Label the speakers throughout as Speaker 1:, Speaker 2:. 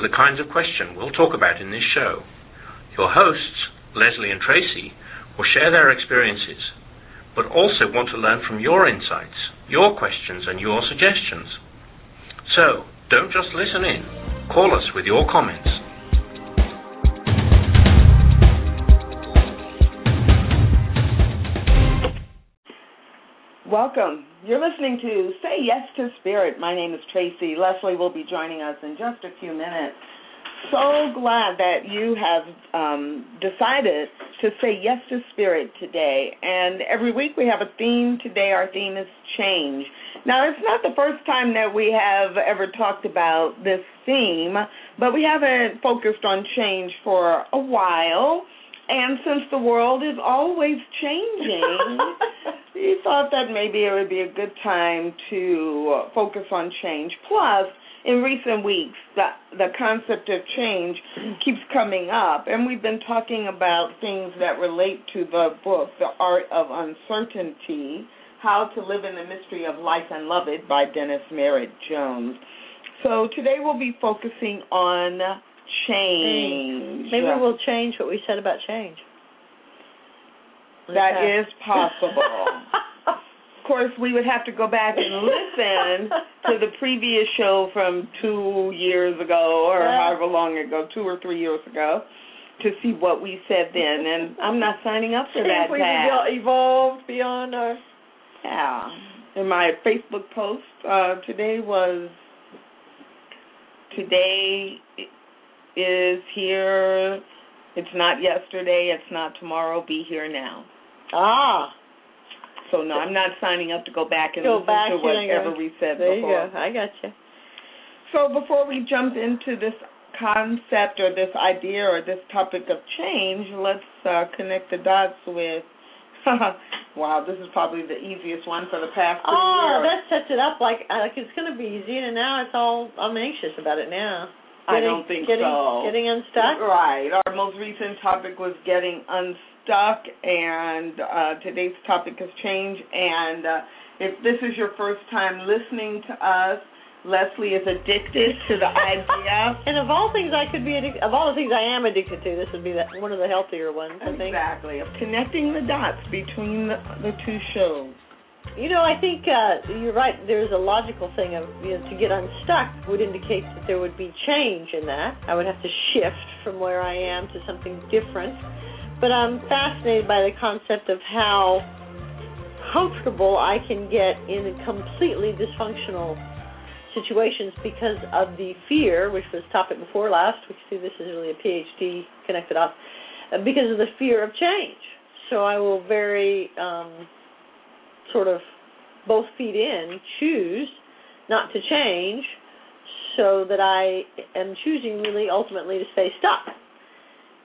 Speaker 1: are the kinds of questions we'll talk about in this show. Your hosts, Lesley and Tracy, will share their experiences, but also want to learn from your insights, your questions, and your suggestions. So, don't just listen in. Call us with your comments.
Speaker 2: Welcome. You're listening to Say Yes to Spirit. My name is Tracy. Lesley will be joining us in just a few minutes. So glad that you have um, decided to say yes to Spirit today. And every week we have a theme. Today our theme is change. Now, it's not the first time that we have ever talked about this theme, but we haven't focused on change for a while. And since the world is always changing, we thought that maybe it would be a good time to uh, focus on change. Plus, in recent weeks, the the concept of change keeps coming up, and we've been talking about things that relate to the book, The Art of Uncertainty: How to Live in the Mystery of Life and Love It by Dennis Merritt Jones. So today we'll be focusing on change.
Speaker 3: Maybe we'll change what we said about change.
Speaker 2: That is possible. of course, we would have to go back and listen to the previous show from two years ago, or
Speaker 3: Yeah.
Speaker 2: however long ago, two or three years ago, to see what we said then. And I'm not signing up for that.
Speaker 3: if we've
Speaker 2: task.
Speaker 3: evolved beyond our.
Speaker 2: Yeah. In my Facebook post uh, today was today is here. It's not yesterday. It's not tomorrow. Be here now.
Speaker 3: Ah,
Speaker 2: So no, I'm not signing up to go back and
Speaker 3: Go
Speaker 2: listen
Speaker 3: back
Speaker 2: to whatever we said
Speaker 3: there you
Speaker 2: before.
Speaker 3: go. I got you.
Speaker 2: So before we jump into this concept or this idea or this topic of change, let's uh, connect the dots with. wow, this is probably the easiest one for the past three
Speaker 3: Oh,
Speaker 2: years.
Speaker 3: that sets it up like like it's going to be easy, and now it's all. I'm anxious about it now.
Speaker 2: I don't think
Speaker 3: getting,
Speaker 2: so.
Speaker 3: Getting unstuck.
Speaker 2: Right. Our most recent topic was getting unstuck, and uh, today's topic has changed. And uh, if this is your first time listening to us, Lesley is addicted to the idea.
Speaker 3: And of all things I could be addic- of all the things I am addicted to, this would be the, one of the healthier ones. I think.
Speaker 2: Exactly, of connecting the dots between the, the two shows.
Speaker 3: You know, I think uh, you're right. There's a logical thing of you know to get unstuck would indicate that there would be change in that. I would have to shift from where I am to something different. But I'm fascinated by the concept of how comfortable I can get in completely dysfunctional situations because of the fear, which was topic before last. Which see, this is really a PhD connected off uh, because of the fear of change. So I will very um, sort of both feet in choose not to change so that I am choosing really ultimately to stay stuck.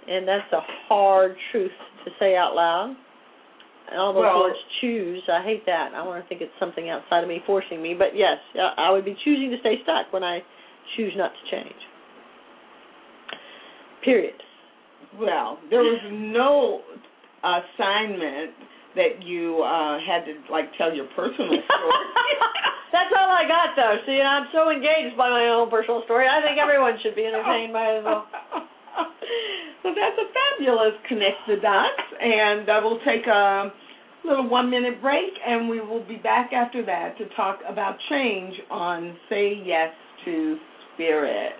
Speaker 3: And that's a hard truth to say out loud. And all those
Speaker 2: Well-
Speaker 3: words choose, I hate that. I want to think it's something outside of me forcing me. But yes, I I would be choosing to stay stuck when I choose not to change. Period.
Speaker 2: Well, there was no assignment that you uh, had to like tell your personal story.
Speaker 3: That's all I got though. See, and I'm so engaged by my own personal story. I think everyone should be entertained by it as well.
Speaker 2: so that's a fabulous connect the dots, and uh, we'll take a little one minute break, and we will be back after that to talk about change on Say Yes to Spirit.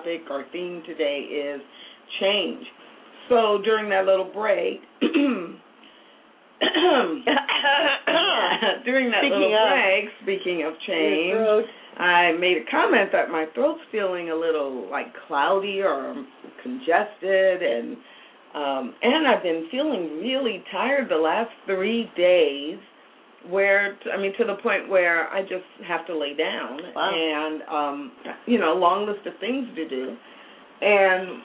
Speaker 2: Topic, our theme today is change. So during that little break, during that
Speaker 3: Speaking
Speaker 2: little
Speaker 3: of-
Speaker 2: break, speaking of change, I made a comment that my throat's feeling a little like cloudy or congested, and um, and I've been feeling really tired the last three days. Where I mean, to the point where I just have to lay down,
Speaker 3: Wow.
Speaker 2: and um, you know, a long list of things to do, and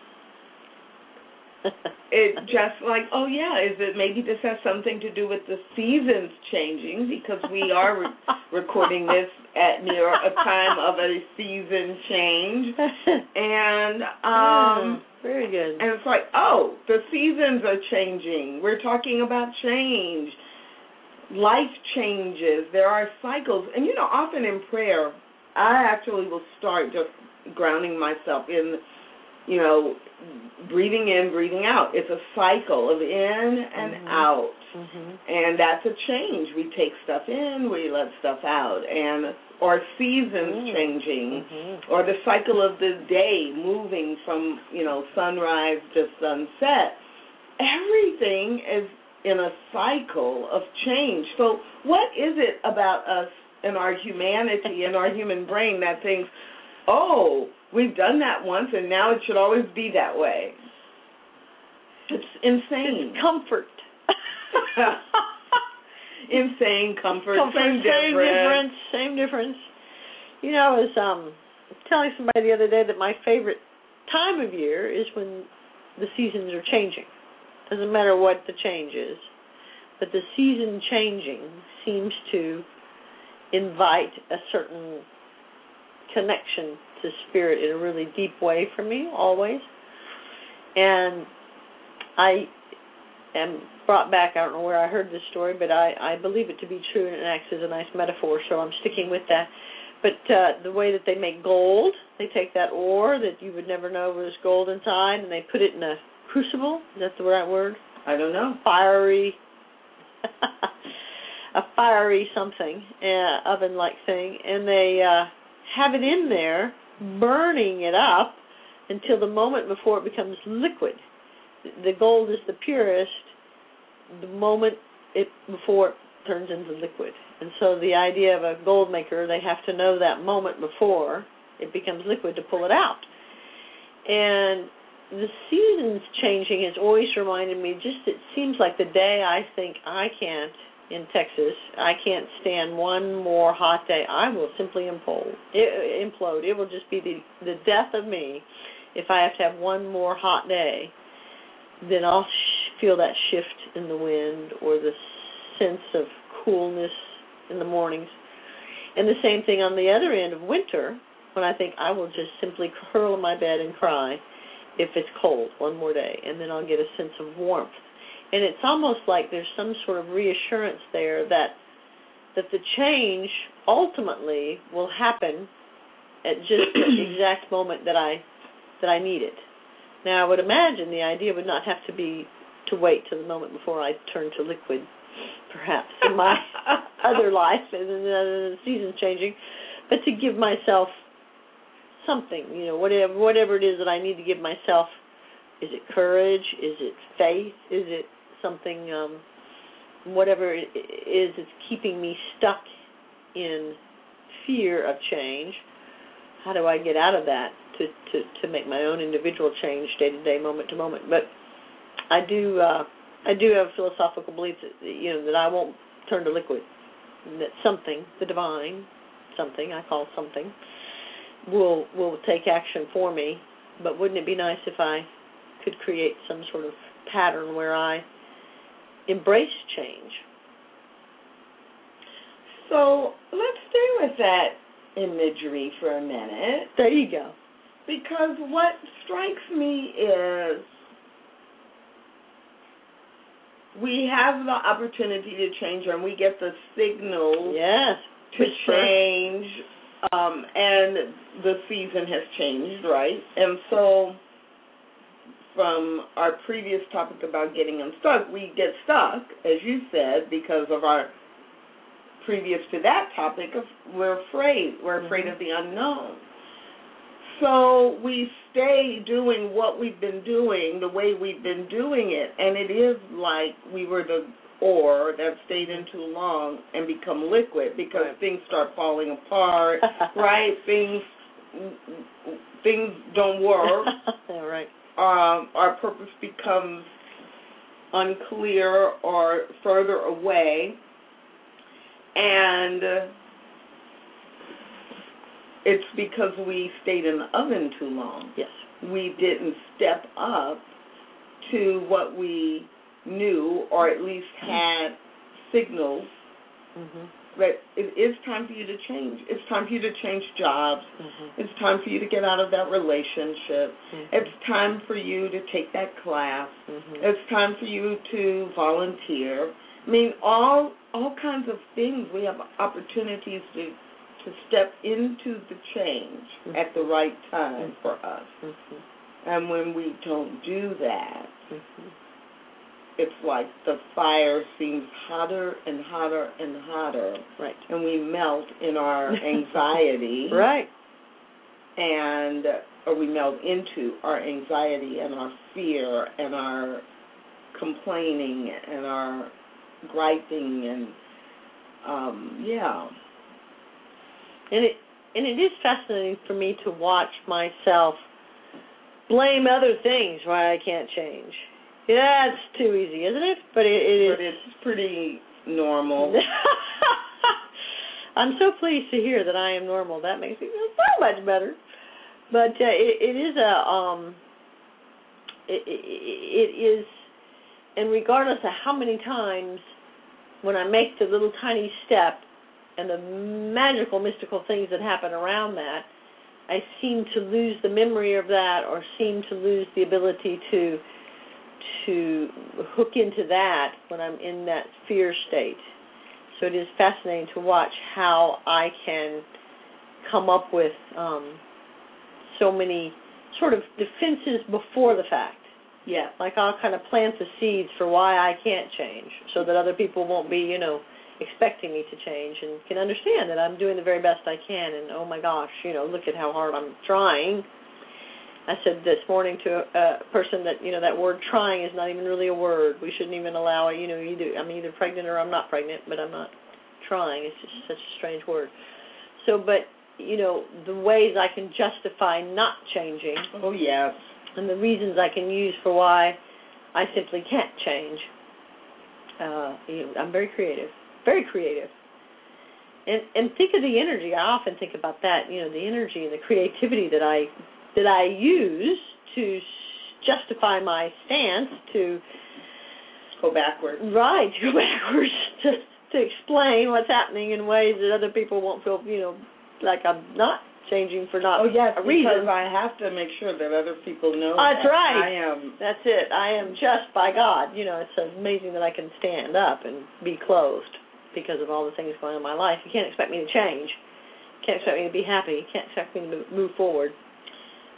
Speaker 2: it just like, oh yeah, is it maybe this has something to do with the seasons changing because we are re- recording this at near a time of a season change, and um,
Speaker 3: Mm, very good.
Speaker 2: and it's like, oh, the seasons are changing. We're talking about change. Life changes. There are cycles. And you know, often in prayer, I actually will start just grounding myself in, you know, breathing in, breathing out. It's a cycle of in and
Speaker 3: Mhm.
Speaker 2: out.
Speaker 3: Mhm.
Speaker 2: And that's a change. We take stuff in, we let stuff out. And or seasons
Speaker 3: Mm.
Speaker 2: changing
Speaker 3: Mhm.
Speaker 2: or the cycle of the day moving from you know sunrise to sunset everything is in a cycle of change so what is it about us and our humanity and our human brain that thinks oh we've done that once and now it should always be that way it's insane
Speaker 3: It's comfort.
Speaker 2: insane comfort,
Speaker 3: comfort
Speaker 2: same
Speaker 3: same
Speaker 2: difference.
Speaker 3: difference. Same difference. You know, I was um telling somebody the other day that my favorite time of year is when the seasons are changing. Doesn't matter what the change is, but the season changing seems to invite a certain connection to spirit in a really deep way for me always. And I am brought back. I don't know where I heard this story, but I I believe it to be true, and it acts as a nice metaphor. So I'm sticking with that. But uh, the way that they make gold, they take that ore that you would never know was gold inside, and they put it in a crucible. Is that the right word?
Speaker 2: I don't know.
Speaker 3: Fiery, a fiery something uh, oven-like thing, and they uh, have it in there, burning it up until the moment before it becomes liquid. The gold is the purest the moment it before it turns into liquid. And so the idea of a gold maker, they have to know that moment before it becomes liquid to pull it out. And the seasons changing has always reminded me just it seems like the day I think I can't in Texas, I can't stand one more hot day. I will simply implode. It, implode. It will just be the the death of me if I have to have one more hot day. Then I'll sh- feel that shift in the wind or the sense of coolness in the mornings. And the same thing on the other end of winter, when I think I will just simply curl in my bed and cry if it's cold one more day, and then I'll get a sense of warmth. And it's almost like there's some sort of reassurance there that that the change ultimately will happen at just the exact moment that I that I need it. Now I would imagine the idea would not have to be to wait till the moment before I turn to liquid, perhaps in my other life and then uh, the seasons changing, but to give myself something, you know, whatever whatever it is that I need to give myself. Is it courage? Is it faith? Is it something um whatever it is that's keeping me stuck in fear of change? How do I get out of that to to to make my own individual change day to day, moment to moment? But I do uh I do have a philosophical belief that you know that I won't turn to liquid. That something, the divine, something I call something, will will take action for me. But wouldn't it be nice if I could create some sort of pattern where I embrace change?
Speaker 2: So let's stay with that imagery for a minute
Speaker 3: There you go.
Speaker 2: because what strikes me is we have the opportunity to change and we get the signals
Speaker 3: Yes.
Speaker 2: to change um and the season has changed right and so from our previous topic about getting unstuck we get stuck as you said because of our previous to that topic, of we're afraid. We're afraid of the unknown. So we stay doing what we've been doing the way we've been doing it, and it is like we were the ore that stayed in too long and become liquid because
Speaker 3: Right.
Speaker 2: things start falling apart, right? Things things don't work.
Speaker 3: right.
Speaker 2: um, our purpose becomes unclear or further away, and it's because we stayed in the oven too long.
Speaker 3: Yes.
Speaker 2: We didn't step up to what we knew, or at least had signals
Speaker 3: Mhm.
Speaker 2: that it is time for you to change. It's time for you to change jobs.
Speaker 3: Mhm.
Speaker 2: It's time for you to get out of that relationship.
Speaker 3: Mhm.
Speaker 2: It's time for you to take that class.
Speaker 3: Mhm.
Speaker 2: It's time for you to volunteer. I mean, all all kinds of things. We have opportunities to to step into the change at the right time for us.
Speaker 3: Mhm.
Speaker 2: And when we don't do that. It's like the fire seems hotter and hotter and hotter,
Speaker 3: Right.
Speaker 2: and we melt in our anxiety.
Speaker 3: Right.
Speaker 2: and or we melt into our anxiety and our fear and our complaining and our griping and um yeah
Speaker 3: And it and it is fascinating for me to watch myself blame other things why I can't change. Yeah, it's too easy, isn't it? But it, it
Speaker 2: but it's pretty normal
Speaker 3: I'm so pleased to hear that I am normal. That makes me feel so much better. But uh, it, it is a um, it, it, it is, and regardless of how many times when I make the little tiny step and the magical mystical things that happen around that, I seem to lose the memory of that or seem to lose the ability to to hook into that when I'm in that fear state. So it is fascinating to watch how I can come up with um, so many sort of defenses before the fact.
Speaker 2: yeah
Speaker 3: Like I'll kind of plant the seeds for why I can't change, so that other people won't be, you know, expecting me to change and can understand that I'm doing the very best I can. And oh my gosh, you know, look at how hard I'm trying. I said this morning to a, a person that you know that word "trying" is not even really a word. We shouldn't even allow it. You know, either I'm either pregnant or I'm not pregnant, but I'm not trying. It's just such a strange word. So, but you know, the ways I can justify not changing
Speaker 2: oh yes
Speaker 3: and the reasons I can use for why I simply can't change. Uh, you know, I'm very creative, very creative. And and think of the energy. I often think about that. You know, the energy and the creativity that I that I use to justify my stance to
Speaker 2: go backwards.
Speaker 3: right to go backwards to to explain what's happening in ways that other people won't feel. You know, like I'm not changing for not
Speaker 2: oh yes
Speaker 3: a
Speaker 2: because
Speaker 3: reason.
Speaker 2: i have to make sure that other people know
Speaker 3: That's
Speaker 2: that
Speaker 3: right.
Speaker 2: i am
Speaker 3: That's it. I am just by God. You know, it's amazing that I can stand up and be clothed because of all the things going on in my life. You can't expect me to change. You can't expect me to be happy. You can't expect me to move forward.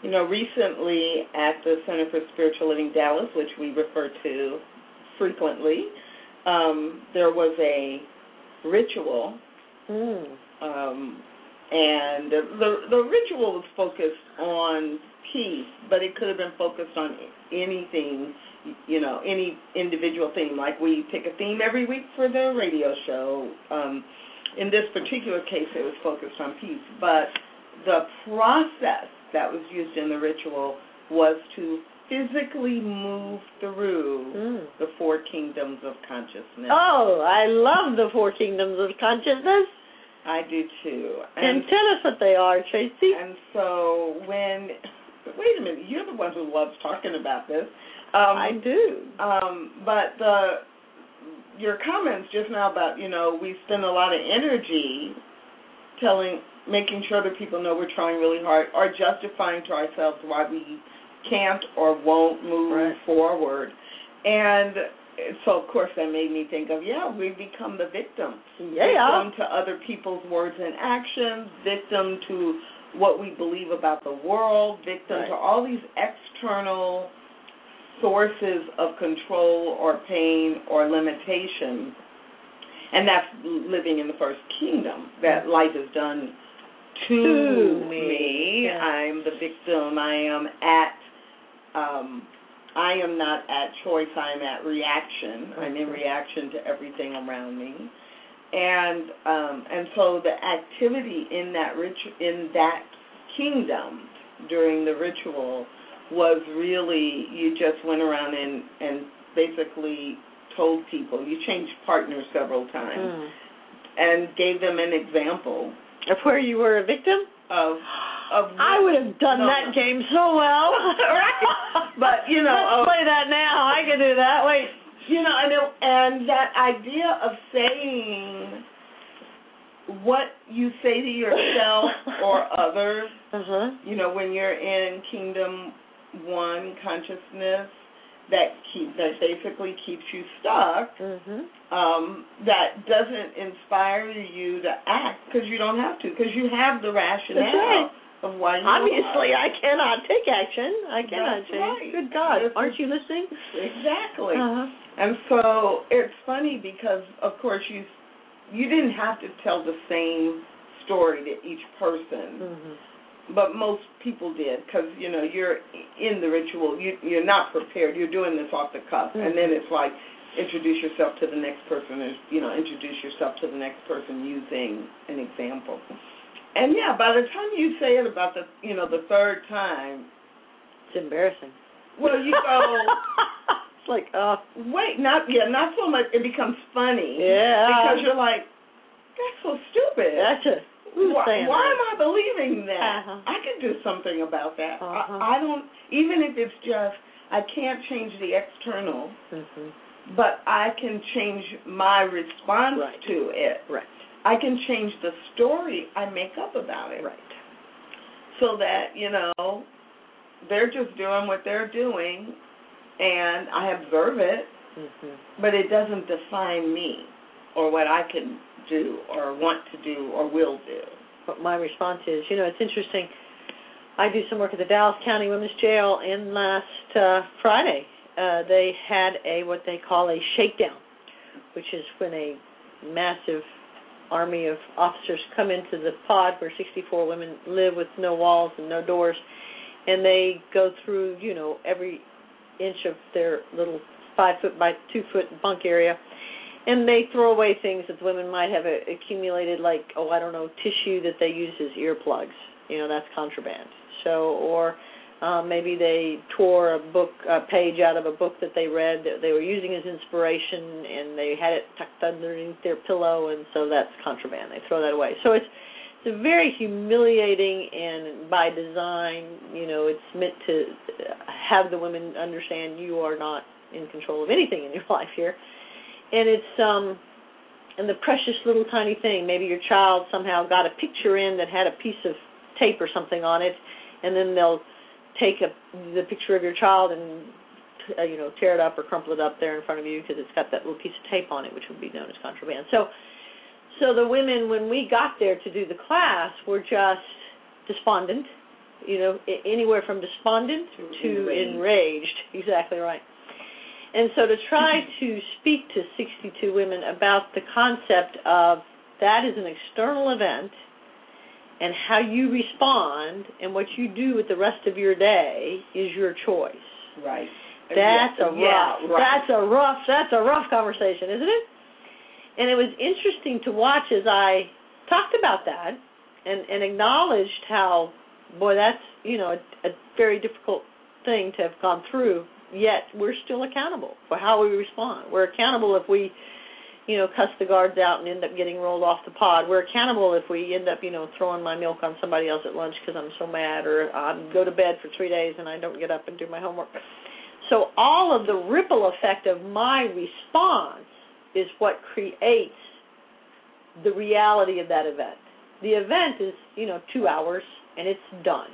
Speaker 2: You know, recently at the Center for Spiritual Living Dallas, which we refer to frequently, um, there was a ritual,
Speaker 3: Mm.
Speaker 2: um, and the the ritual was focused on peace, but it could have been focused on anything, you know, any individual theme. Like we pick a theme every week for the radio show. Um, in this particular case, it was focused on peace, but the process that was used in the ritual was to physically move through
Speaker 3: Mm.
Speaker 2: the four kingdoms of consciousness.
Speaker 3: Oh, I love the four kingdoms of consciousness.
Speaker 2: I do too.
Speaker 3: And tell us what they are, Tracy.
Speaker 2: And so when wait a minute, you're the one who loves talking about this. Um,
Speaker 3: I do.
Speaker 2: Um, but the your comments just now about you know we spend a lot of energy telling, making sure that people know we're trying really hard, or justifying to ourselves why we can't or won't move
Speaker 3: Right.
Speaker 2: forward, and so of course that made me think of yeah we become the victim
Speaker 3: Yeah.
Speaker 2: victim to other people's words and actions, victim to what we believe about the world, victim
Speaker 3: Right.
Speaker 2: to all these external sources of control or pain or limitation. and that's living in the first kingdom. That life is done to,
Speaker 3: To me.
Speaker 2: I'm the victim. I am at. Um, I am not at choice. I'm at reaction. I'm in reaction to everything around me, and um, and so the activity in that ritu- in that kingdom during the ritual was really you just went around and and basically told people you changed partners several times
Speaker 3: Mm.
Speaker 2: and gave them an example
Speaker 3: Of where you were a victim?
Speaker 2: of of
Speaker 3: I would have done
Speaker 2: No.
Speaker 3: that game so well.
Speaker 2: Right. But, you know,
Speaker 3: let's
Speaker 2: uh,
Speaker 3: play that now. I can do that. Wait.
Speaker 2: you know I know and that idea of saying what you say to yourself or others
Speaker 3: Uh huh.
Speaker 2: you know when you're in kingdom one consciousness that keep that basically keeps you stuck
Speaker 3: Mhm.
Speaker 2: um that doesn't inspire you to act because you don't have to because you have the rationale
Speaker 3: right.
Speaker 2: of why you
Speaker 3: Obviously. I cannot take action. I cannot
Speaker 2: That's
Speaker 3: change.
Speaker 2: right.
Speaker 3: Good God, aren't you listening?
Speaker 2: exactly
Speaker 3: Uh-huh.
Speaker 2: and so it's funny because of course you you didn't have to tell the same story to each person
Speaker 3: Mhm.
Speaker 2: But most people did because you know you're in the ritual you you're not prepared you're doing this off the cuff
Speaker 3: Mhm.
Speaker 2: and then it's like introduce yourself to the next person or you know introduce yourself to the next person using an example and yeah by the time you say it about the you know the third time
Speaker 3: It's embarrassing.
Speaker 2: well you go
Speaker 3: it's like, uh,
Speaker 2: wait not yeah not so much it becomes funny
Speaker 3: yeah.
Speaker 2: because you're like that's so stupid
Speaker 3: That's a.
Speaker 2: Why, why am I believing that?
Speaker 3: Uh-huh.
Speaker 2: I can do something about that.
Speaker 3: Uh-huh.
Speaker 2: I, I don't, even if it's just, I can't change the external,
Speaker 3: Mhm.
Speaker 2: but I can change my response
Speaker 3: Right.
Speaker 2: to it.
Speaker 3: Right.
Speaker 2: I can change the story I make up about it.
Speaker 3: Right.
Speaker 2: So that, you know, they're just doing what they're doing and I observe it,
Speaker 3: Mhm.
Speaker 2: but it doesn't define me or what I can do or want to do or will do.
Speaker 3: what my response is. You know, it's interesting. I do some work at the Dallas County Women's Jail, and last uh, Friday uh, they had a what they call a shakedown, which is when a massive army of officers come into the pod where 64 women live with no walls and no doors, and they go through, you know, every inch of their little five foot by two foot bunk area and they throw away things that the women might have uh, accumulated, like oh, I don't know, tissue that they use as earplugs. You know, that's contraband. So, or um, maybe they tore a book, a page out of a book that they read that they were using as inspiration, and they had it tucked underneath their pillow, and so that's contraband. They throw that away. So it's it's a very humiliating and by design, you know, it's meant to have the women understand you are not in control of anything in your life here and it's um and the precious little tiny thing. Maybe your child somehow got a picture in that had a piece of tape or something on it and then they'll take a the picture of your child and uh, you know tear it up or crumple it up there in front of you because it's got that little piece of tape on it which would be known as contraband. So so the women when we got there to do the class were just despondent you know anywhere from despondent
Speaker 2: To enraged.
Speaker 3: enraged. Exactly right and so to try mm-hmm. to speak to 62 women about the concept of that is an external event and how you respond and what you do with the rest of your day is your choice.
Speaker 2: Right.
Speaker 3: That's a rough
Speaker 2: yeah, right.
Speaker 3: that's a rough that's a rough conversation, isn't it? And it was interesting to watch as I talked about that and and acknowledged how boy that's, you know, a, a very difficult thing to have gone through yet we're still accountable for how we respond. We're accountable if we, you know, cuss the guards out and end up getting rolled off the pod. We're accountable if we end up, you know, throwing my milk on somebody else at lunch because I'm so mad, or I go to bed for three days and I don't get up and do my homework. So all of the ripple effect of my response is what creates the reality of that event. The event is, you know, two hours and it's done.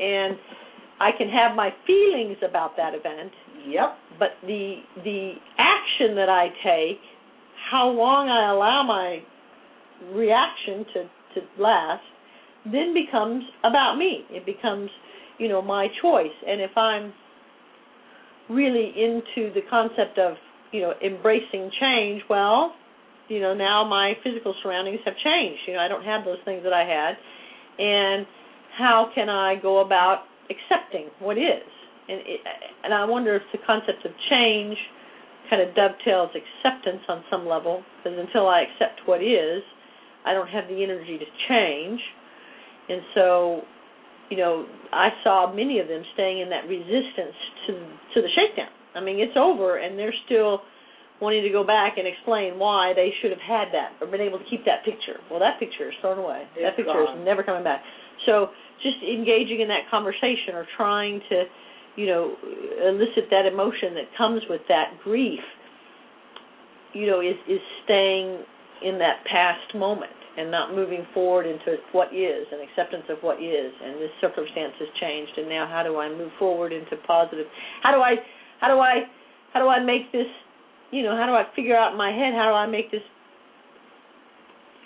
Speaker 3: And I can have my feelings about that event,
Speaker 2: Yep.
Speaker 3: but the the action that I take, how long I allow my reaction to to last, then becomes about me. It becomes, you know, my choice. And if I'm really into the concept of, you know, embracing change, well, you know now my physical surroundings have changed. You know I don't have those things that I had, and how can I go about accepting what is? And it, and I wonder if the concept of change kind of dovetails acceptance on some level because until I accept what is, I don't have the energy to change. And so, you know, I saw many of them staying in that resistance to to the shakedown. I mean, it's over and they're still wanting to go back and explain why they should have had that or been able to keep that picture. Well, that picture is thrown away.
Speaker 2: It's
Speaker 3: that picture
Speaker 2: gone.
Speaker 3: is never coming back. So, just engaging in that conversation or trying to you know, elicit that emotion that comes with that grief, you know, is is staying in that past moment and not moving forward into what is and acceptance of what is and this circumstance has changed and now how do I move forward into positive how do I how do I how do I make this you know, how do I figure out in my head how do I make this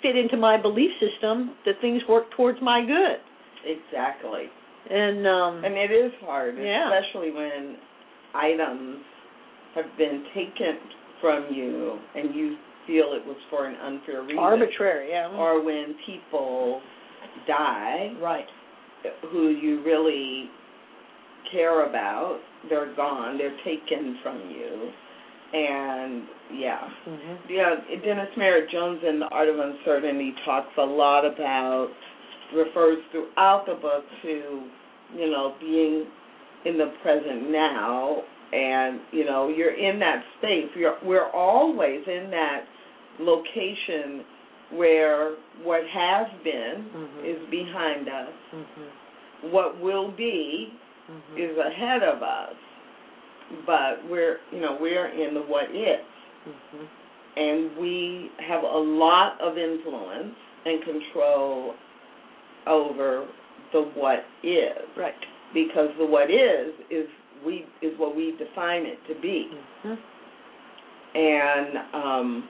Speaker 3: fit into my belief system that things work towards my good?
Speaker 2: Exactly.
Speaker 3: And um
Speaker 2: And it is hard,
Speaker 3: Yeah.
Speaker 2: especially when items have been taken from you and you feel it was for an unfair reason.
Speaker 3: arbitrary, yeah.
Speaker 2: Or when people die
Speaker 3: right.
Speaker 2: who you really care about, they're gone, they're taken from you. And yeah.
Speaker 3: hmm
Speaker 2: Yeah, Dennis Merritt Jones in The Art of Uncertainty talks a lot about, refers throughout the book to, you know, being in the present now, and you know, you're in that space. You're, we're always in that location where what has been
Speaker 3: Mhm.
Speaker 2: is behind us.
Speaker 3: hmm
Speaker 2: What will be
Speaker 3: hmm
Speaker 2: is ahead of us, but we're, you know, we're in the what is
Speaker 3: hmm
Speaker 2: and we have a lot of influence and control over the what is
Speaker 3: Right.
Speaker 2: because the what is is we is what we define it to be
Speaker 3: hmm
Speaker 2: and um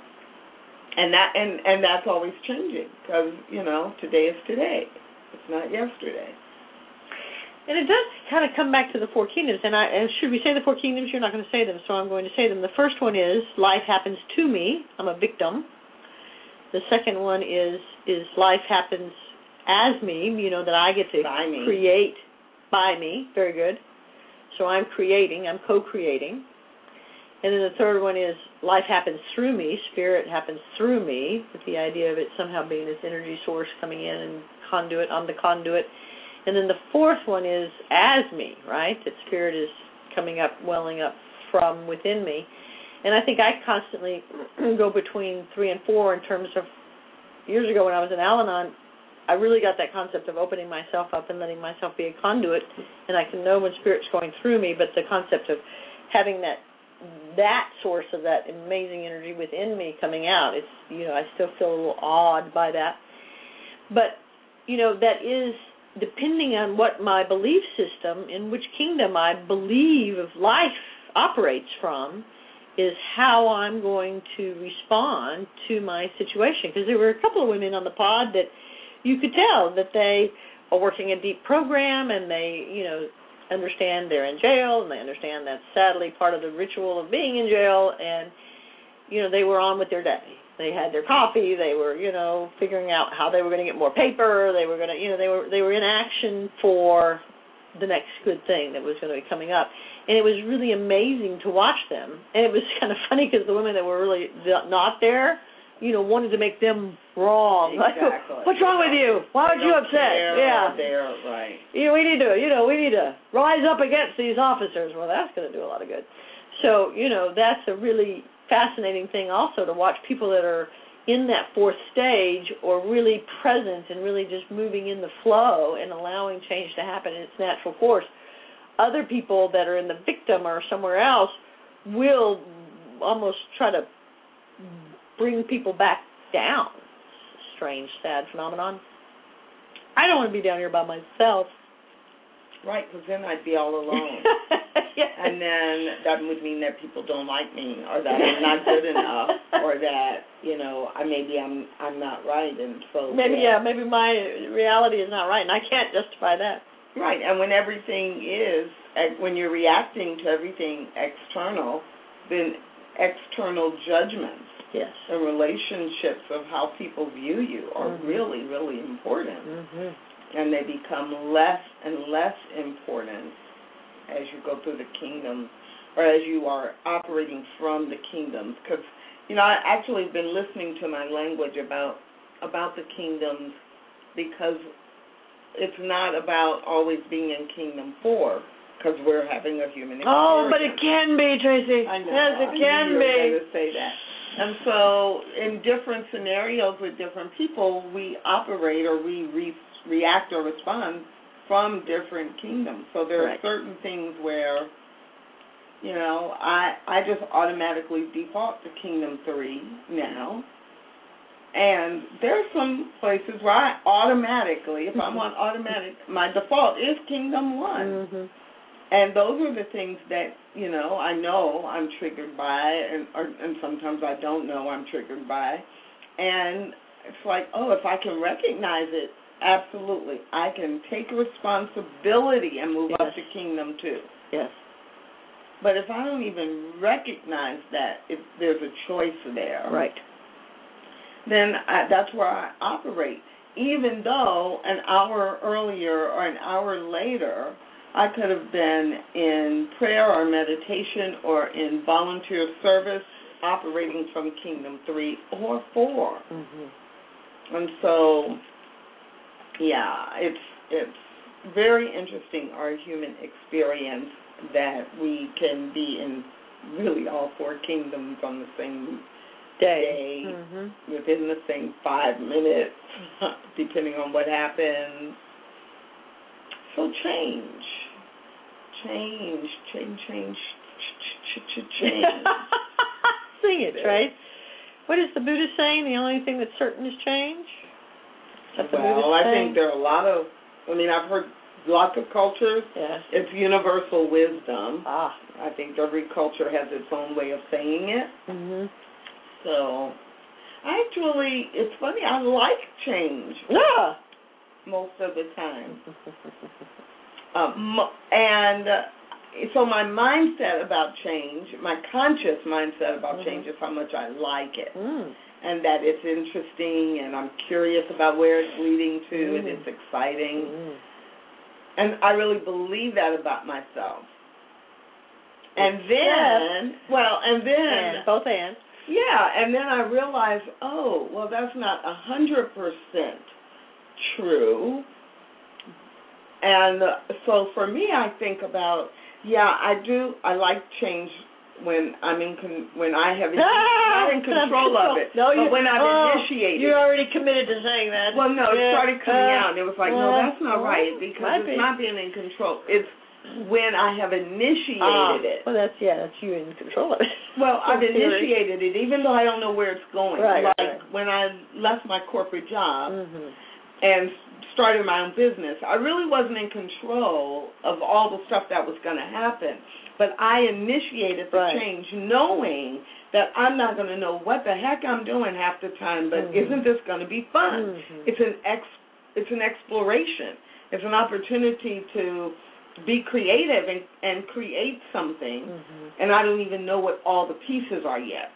Speaker 2: and that and and that's always changing because you know today is today it's not yesterday
Speaker 3: And it does kind of come back to the four kingdoms. And I and should we say the four kingdoms? You're not going to say them, so I'm going to say them. The first one is life happens to me. I'm a victim. The second one is is life happens as me. You know that I get to
Speaker 2: By
Speaker 3: create by me. Very good. So I'm creating. I'm co-creating. And then the third one is life happens through me. Spirit happens through me, with the idea of it somehow being this energy source coming in and conduit. I'm the conduit. And then the fourth one is as me, right? That spirit is coming up, welling up from within me. And I think I constantly go between three and four in terms of years ago when I was in Al Anon, I really got that concept of opening myself up and letting myself be a conduit, and I can know when spirit's going through me. But the concept of having that that source of that amazing energy within me coming out, it's you know I still feel a little awed by that. But you know that is depending on what my belief system in which kingdom I believe of life operates from is how I'm going to respond to my situation because there were a couple of women on the pod that you could tell that they are working a deep program and they you know understand they're in jail and they understand that's sadly part of the ritual of being in jail. And you know they were on with their day. They had their coffee. They were you know figuring out how they were going to get more paper. They were going to you know they were they were in action for the next good thing that was going to be coming up. And it was really amazing to watch them. And it was kind of funny because the women that were really not there you know wanted to make them wrong Like,
Speaker 2: Exactly.
Speaker 3: what's wrong with you why
Speaker 2: They
Speaker 3: are you upset yeah
Speaker 2: they're right
Speaker 3: you know, we need to, you know, we need to rise up against these officers. Well, that's going to do a lot of good. So, you know, that's a really fascinating thing also to watch people that are in that fourth stage or really present and really just moving in the flow and allowing change to happen in its natural course. Other people that are in the victim or somewhere else will almost try to bring people back down. Strange, sad phenomenon. I don't want to be down here by myself.
Speaker 2: right because then i'd be all alone
Speaker 3: yeah.
Speaker 2: and then that would mean that people don't like me or that i'm not good enough or that you know i maybe i'm i'm not right and so
Speaker 3: maybe yeah, maybe my reality is not right, and I can't justify that.
Speaker 2: Right, and when everything is, when you're reacting to everything external, then external judgments
Speaker 3: Yes.
Speaker 2: The relationships of how people view you are
Speaker 3: Mhm.
Speaker 2: really, really important.
Speaker 3: Mhm.
Speaker 2: And they become less and less important as you go through the kingdom or as you are operating from the kingdoms. Because, you know, I actually have been listening to my language about about the kingdoms because it's not about always being in kingdom four because we're having a human experience.
Speaker 3: Oh, but it can be, Tracy.
Speaker 2: I know.
Speaker 3: Yes,
Speaker 2: I
Speaker 3: it
Speaker 2: knew
Speaker 3: can
Speaker 2: you were
Speaker 3: be.
Speaker 2: going to say that. And so, in different scenarios with different people, we operate or we re- react or respond from different kingdoms. So there are certain things where, you know, I I just automatically default to Kingdom Three now. And there are some places where I automatically, if I'm on automatic, my default is Kingdom One.
Speaker 3: Mhm.
Speaker 2: And those are the things that you know I know I'm triggered by, and or, and sometimes I don't know I'm triggered by, and it's like, oh, if I can recognize it, absolutely, I can take responsibility and move up to kingdom two.
Speaker 3: Yes.
Speaker 2: But if I don't even recognize that, if there's a choice there,
Speaker 3: Right.
Speaker 2: then I, that's where I operate. Even though an hour earlier or an hour later, I could have been in prayer or meditation or in volunteer service, operating from Kingdom Three or Four.
Speaker 3: Mhm.
Speaker 2: And so, yeah, it's it's very interesting our human experience that we can be in really all four kingdoms on the same
Speaker 3: Day. Mhm.
Speaker 2: within the same five minutes, depending on what happens. So change, change, change, change, ch- ch- ch- change.
Speaker 3: Sing it, Trace. What is the Buddha saying? The only thing that's certain is change. Is that the
Speaker 2: well,
Speaker 3: Buddhist
Speaker 2: I think there are a lot of. I mean, I've heard lots of cultures.
Speaker 3: Yeah.
Speaker 2: It's universal wisdom.
Speaker 3: Ah.
Speaker 2: I think every culture has its own way of saying it.
Speaker 3: Mhm.
Speaker 2: So, actually, it's funny. I like change
Speaker 3: Yeah.
Speaker 2: most of the time. Um, and uh, so my mindset about change, my conscious mindset about
Speaker 3: Mhm.
Speaker 2: change is how much I like it.
Speaker 3: Mm.
Speaker 2: And that it's interesting and I'm curious about where it's leading to and
Speaker 3: Mhm.
Speaker 2: it's exciting.
Speaker 3: Mm.
Speaker 2: And I really believe that about myself. And then, well, and then,
Speaker 3: And both and.
Speaker 2: yeah, and then I realized, oh, well, that's not a hundred percent true. And uh, so for me, I think about, yeah, I do. I like change when I'm in con- when I have not in control of it,
Speaker 3: No,
Speaker 2: but
Speaker 3: you,
Speaker 2: when I've
Speaker 3: oh,
Speaker 2: initiated.
Speaker 3: You're already committed to saying that.
Speaker 2: Well, no, it started coming
Speaker 3: Uh,
Speaker 2: out, and it was like, no,
Speaker 3: uh,
Speaker 2: that's not
Speaker 3: well,
Speaker 2: right because it's
Speaker 3: be.
Speaker 2: not being in control. It's when I have initiated
Speaker 3: ah,
Speaker 2: it.
Speaker 3: Well, that's yeah, that's you in control of it.
Speaker 2: Well, I've initiated it, even though I don't know where it's going.
Speaker 3: Right,
Speaker 2: like
Speaker 3: right.
Speaker 2: when I left my corporate job
Speaker 3: Mhm.
Speaker 2: and started my own business, I really wasn't in control of all the stuff that was going to happen. But I initiated the
Speaker 3: Right.
Speaker 2: change, knowing that I'm not going to know what the heck I'm doing half the time. But
Speaker 3: Mhm.
Speaker 2: isn't this going to be fun?
Speaker 3: Mhm.
Speaker 2: It's an ex. It's an exploration. It's an opportunity to be creative and and create something
Speaker 3: Mhm.
Speaker 2: and I don't even know what all the pieces are yet.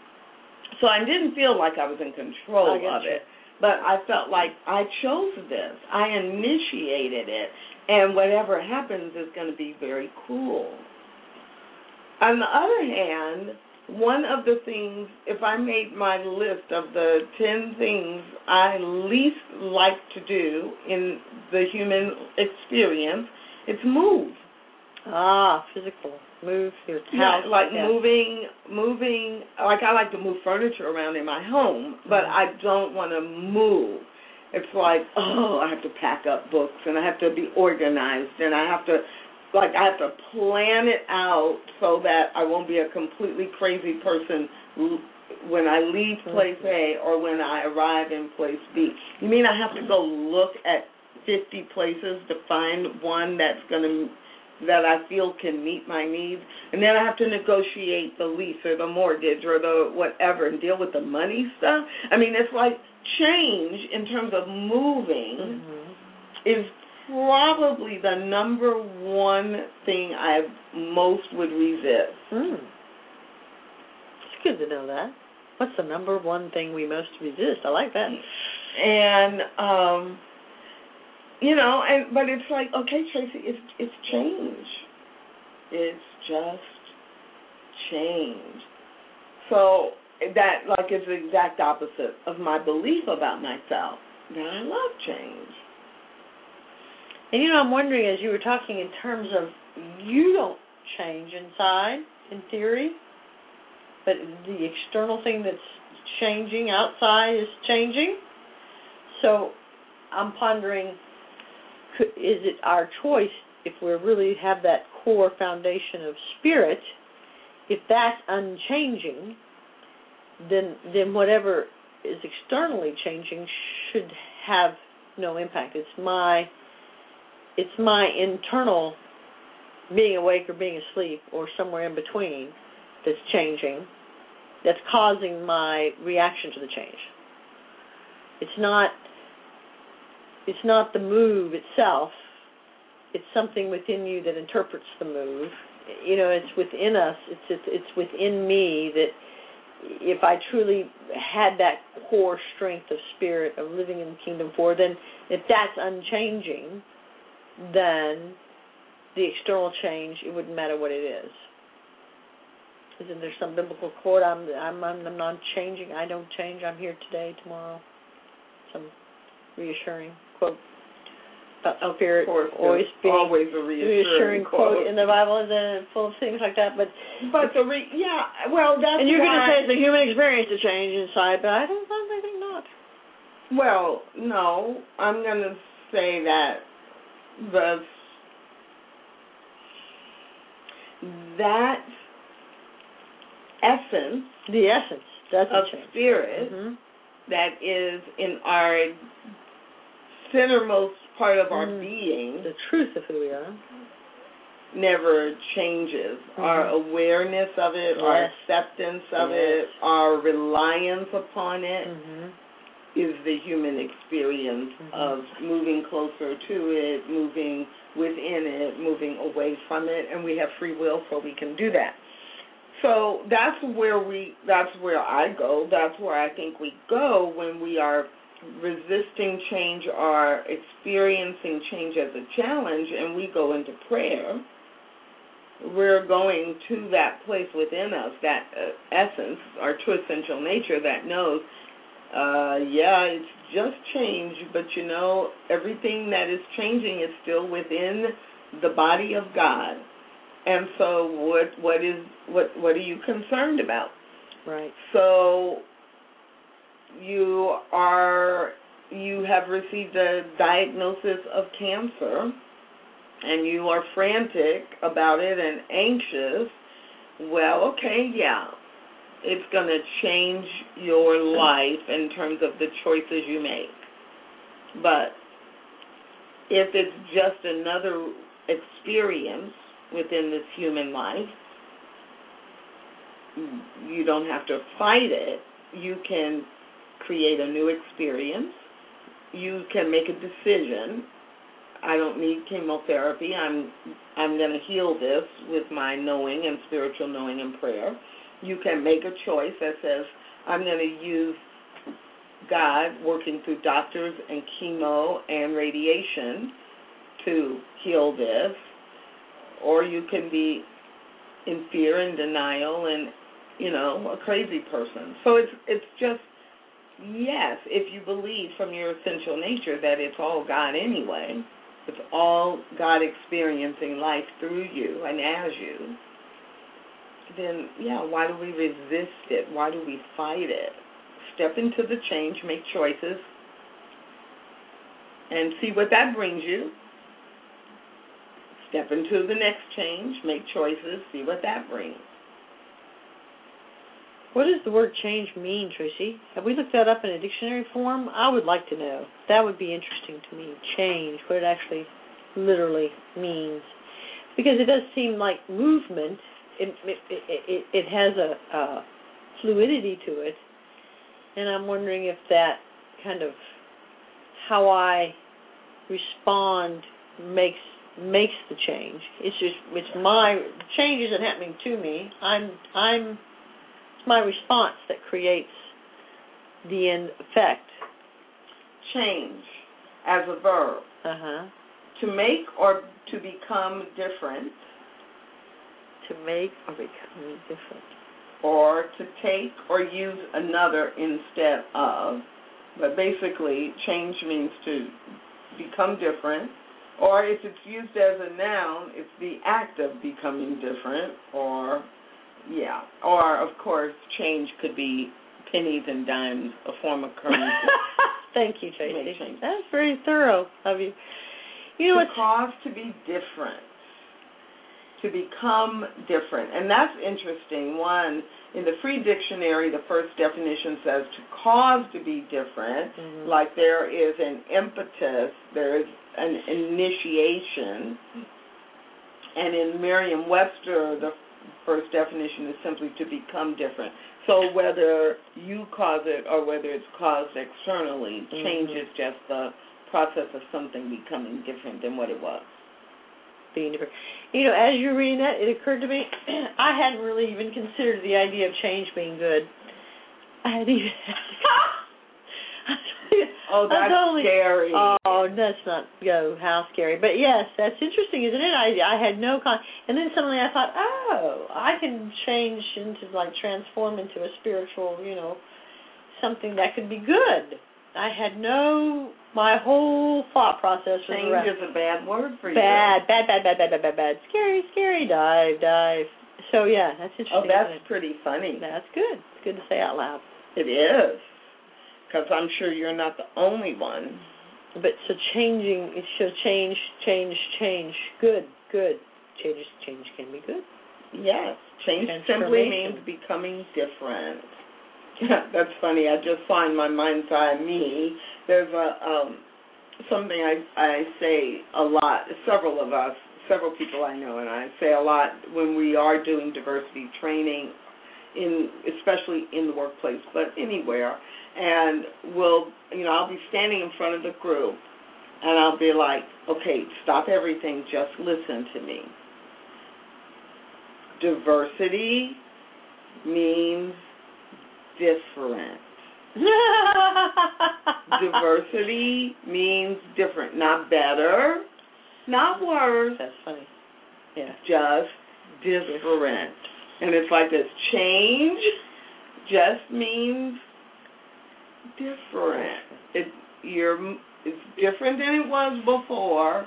Speaker 2: So I didn't feel like I was in control of
Speaker 3: you.
Speaker 2: it, but I felt like I chose this. I initiated it, and whatever happens is going to be very cool. On the other hand, one of the things, if I made my list of the 10 things I least like to do in the human experience, it's move.
Speaker 3: Ah, physical move your
Speaker 2: Yeah,
Speaker 3: house.
Speaker 2: like
Speaker 3: yeah.
Speaker 2: moving, moving. Like I like to move furniture around in my home, but
Speaker 3: Mhm.
Speaker 2: I don't want to move. It's like, oh, I have to pack up books and I have to be organized and I have to, like, I have to plan it out so that I won't be a completely crazy person when I leave place A or when I arrive in place B. You mean I have to go look at 50 places to find one that's going to that I feel can meet my needs, and then I have to negotiate the lease or the mortgage or the whatever and deal with the money stuff. I mean, it's like change in terms of moving
Speaker 3: Mhm.
Speaker 2: is probably the number one thing I most would resist.
Speaker 3: Mm. It's good to know that. What's the number one thing we most resist? I like that.
Speaker 2: And um you know, and but it's like, okay, Tracy, it's it's change. It's just change. So that like is the exact opposite of my belief about myself. That I love change.
Speaker 3: And you know, I'm wondering as you were talking in terms of you don't change inside, in theory, but the external thing that's changing outside is changing. So I'm pondering is it our choice if we really have that core foundation of spirit? If that's unchanging then then whatever is externally changing should have no impact. It's my it's my internal being awake or being asleep or somewhere in between that's changing that's causing my reaction to the change. It's not it's not the move itself it's something within you that interprets the move you know it's within us it's it's, it's within me that if I truly had that core strength of spirit of living in the kingdom four, then if that's unchanging, then the external change it wouldn't matter what it is. Isn't there some biblical quote? I'm I'm I'm not changing. I don't change. I'm here today, tomorrow. Some reassuring quote
Speaker 2: of
Speaker 3: spirit always being
Speaker 2: always a reassuring,
Speaker 3: reassuring quote in the Bible and full of things like that. But
Speaker 2: but the re- yeah, well that's
Speaker 3: and you're going to say it's a human experience to change inside, but I don't. I think not.
Speaker 2: Well, no, I'm going to say that the that essence
Speaker 3: The essence doesn't
Speaker 2: of spirit
Speaker 3: Mhm.
Speaker 2: that is in our centermost part of our
Speaker 3: Mm.
Speaker 2: being
Speaker 3: The truth of who we are.
Speaker 2: never changes. Our
Speaker 3: Mhm.
Speaker 2: awareness of it, our acceptance of
Speaker 3: Yes.
Speaker 2: it, our reliance upon it
Speaker 3: Mm-hmm.
Speaker 2: is the human experience
Speaker 3: Mhm.
Speaker 2: of moving closer to it, moving within it, moving away from it, and we have free will so we can do that. So that's where we that's where I go. That's where I think we go when we are resisting change or experiencing change as a challenge and we go into prayer. We're going to that place within us, that uh, essence, our true essential nature that knows uh yeah it's just change but you know everything that is changing is still within the body of god and so what what is what what are you concerned about
Speaker 3: Right.
Speaker 2: so you are you have received a diagnosis of cancer and you are frantic about it and anxious well okay yeah it's going to change your life in terms of the choices you make. But if it's just another experience within this human life, you don't have to fight it. You can create a new experience. You can make a decision. I don't need chemotherapy. I'm I'm going to heal this with my knowing and spiritual knowing and prayer you can make a choice that says, I'm going to use God working through doctors and chemo and radiation to heal this, or you can be in fear and denial and you know a crazy person. So it's it's just yes, if you believe from your essential nature that it's all God anyway, it's all God experiencing life through you and as you then yeah, why do we resist it? Why do we fight it? Step into the change, make choices, and see what that brings you. Step into the next change, make choices, see what that brings.
Speaker 3: What does the word change mean, Tracy? Have we looked that up in a dictionary form? I would like to know. That would be interesting to me. Change, what it actually literally means. Because it does seem like movement it it it, it has a, a fluidity to it, and I'm wondering if that kind of how I respond makes makes the change. It's just it's my change isn't happening to me. I'm I'm It's my response that creates the end effect.
Speaker 2: Change as a verb.
Speaker 3: Uh huh.
Speaker 2: To make or to become different,
Speaker 3: To make or become different.
Speaker 2: or to take or use another instead of. But basically, change means to become different. Or if it's used as a noun, it's the act of becoming different. Or, yeah. Or, of course, change could be pennies and dimes, a form of currency.
Speaker 3: Thank you, Tracy. That's very thorough of you. You know
Speaker 2: to
Speaker 3: what's
Speaker 2: cause to be different, to become different. And that's interesting. One, in the free dictionary, the first definition says to cause to be different,
Speaker 3: Mhm.
Speaker 2: like there is an impetus, there is an initiation. And in Merriam Webster, the first definition is simply to become different. So whether you cause it or whether it's caused externally, change
Speaker 3: Mhm.
Speaker 2: is just the process of something becoming different than what it was.
Speaker 3: being different. You know, as you're reading that, it occurred to me I hadn't really even considered the idea of change being good. I hadn't even.
Speaker 2: Oh, that's
Speaker 3: totally-
Speaker 2: scary
Speaker 3: oh, that's not go. How scary! But yes, that's interesting, isn't it? I I had no con, and then suddenly I thought, oh, I can change into like transform into a spiritual, you know, something that could be good. I had no. My whole thought process was
Speaker 2: change is a bad word for bad, you.
Speaker 3: Bad, bad, bad, bad, bad, bad, bad. Scary, scary. Dive, dive. So yeah, that's oh, interesting.
Speaker 2: Oh, that's pretty funny.
Speaker 3: That's good. It's good to say out loud.
Speaker 2: It is, because I'm sure you're not the only one
Speaker 3: but so changing, it should change, change, change. Good, good. Change, change can be good.
Speaker 2: Yes. Change simply means becoming different. That's funny. I just saw in my mind's eye me. There's a um something I I say a lot. Several of us, several people I know, and I say a lot when we are doing diversity training, in especially in the workplace, but anywhere. And we'll, you know, I'll be standing in front of the group, and I'll be like, okay, stop everything, just listen to me. Diversity means different. Diversity means different, not better, not worse,
Speaker 3: That's funny. Yeah.
Speaker 2: just different. And it's like this change just means different. It you're it's different than it was before,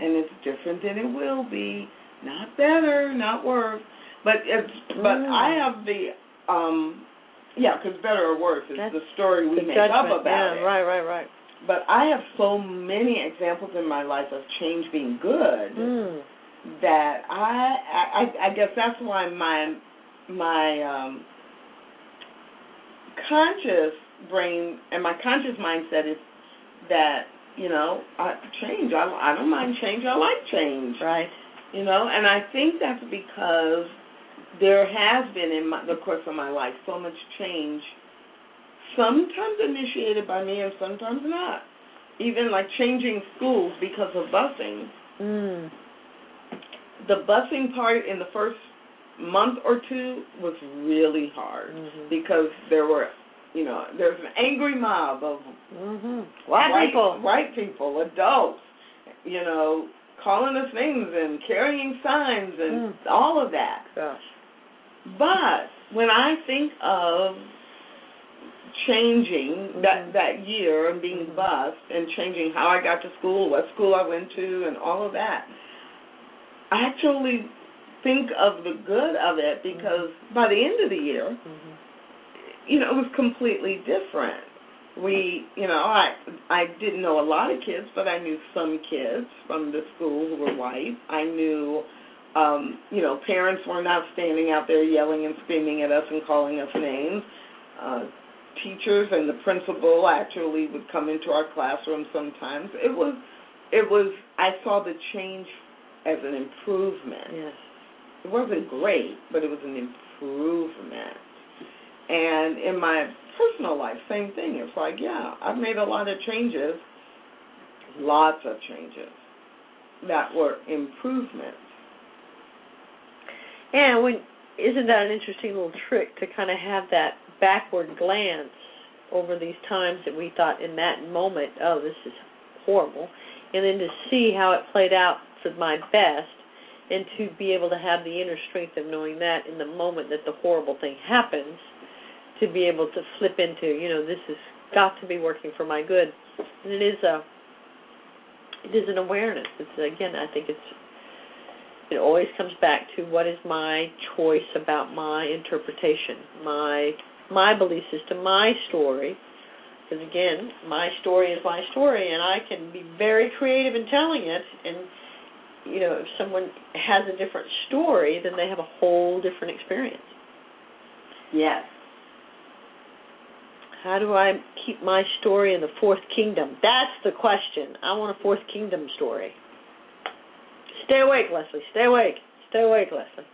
Speaker 2: and it's different than it will be. Not better, not worse. But it's but
Speaker 3: Mm.
Speaker 2: I have the um yeah, because better or worse is
Speaker 3: That's
Speaker 2: the story we
Speaker 3: the
Speaker 2: make
Speaker 3: judgment.
Speaker 2: up about
Speaker 3: yeah,
Speaker 2: it.
Speaker 3: right, right, right.
Speaker 2: But I have so many examples in my life of change being good
Speaker 3: Mm.
Speaker 2: that I, I I guess that's why my my um conscious brain and my conscious mindset is that you know I change I I don't mind change I like change
Speaker 3: Right.
Speaker 2: you know and I think that's because there has been in my, the course of my life so much change sometimes initiated by me and sometimes not even like changing schools because of busing
Speaker 3: Mm.
Speaker 2: the busing part in the first month or two was really hard
Speaker 3: Mhm.
Speaker 2: because there were you know there's an angry mob of
Speaker 3: Mhm. White
Speaker 2: white
Speaker 3: people.
Speaker 2: white people adults you know calling us names and carrying signs and
Speaker 3: Mm.
Speaker 2: all of that
Speaker 3: Gosh.
Speaker 2: but when i think of changing
Speaker 3: Mhm.
Speaker 2: that that year and being
Speaker 3: Mhm.
Speaker 2: bused and changing how i got to school what school i went to and all of that i actually think of the good of it because by the end of the year
Speaker 3: Mhm.
Speaker 2: You know, it was completely different. We, you know, I I didn't know a lot of kids, but I knew some kids from the school who were white. I knew, um, you know, parents were not standing out there yelling and screaming at us and calling us names. Uh, teachers and the principal actually would come into our classroom sometimes. It was, it was. I saw the change as an improvement
Speaker 3: Yes.
Speaker 2: it wasn't great, but it was an improvement. And in my personal life, same thing. It's like, yeah, I've made a lot of changes, lots of changes that were improvements.
Speaker 3: And when isn't that an interesting little trick to kind of have that backward glance over these times that we thought in that moment, oh, this is horrible, and then to see how it played out for my best, and to be able to have the inner strength of knowing that in the moment that the horrible thing happens, to be able to flip into, you know, this has got to be working for my good, and it is a, it is an awareness. It's again, I think it's it always comes back to what is my choice about my interpretation, my my belief system, my story. Because again, my story is my story, and I can be very creative in telling it. And you know, if someone has a different story, then they have a whole different experience.
Speaker 2: Yes.
Speaker 3: How do I keep my story in the fourth kingdom? That's the question. I want a fourth kingdom story. Stay awake, Lesley. Stay awake. Stay awake, Lesley.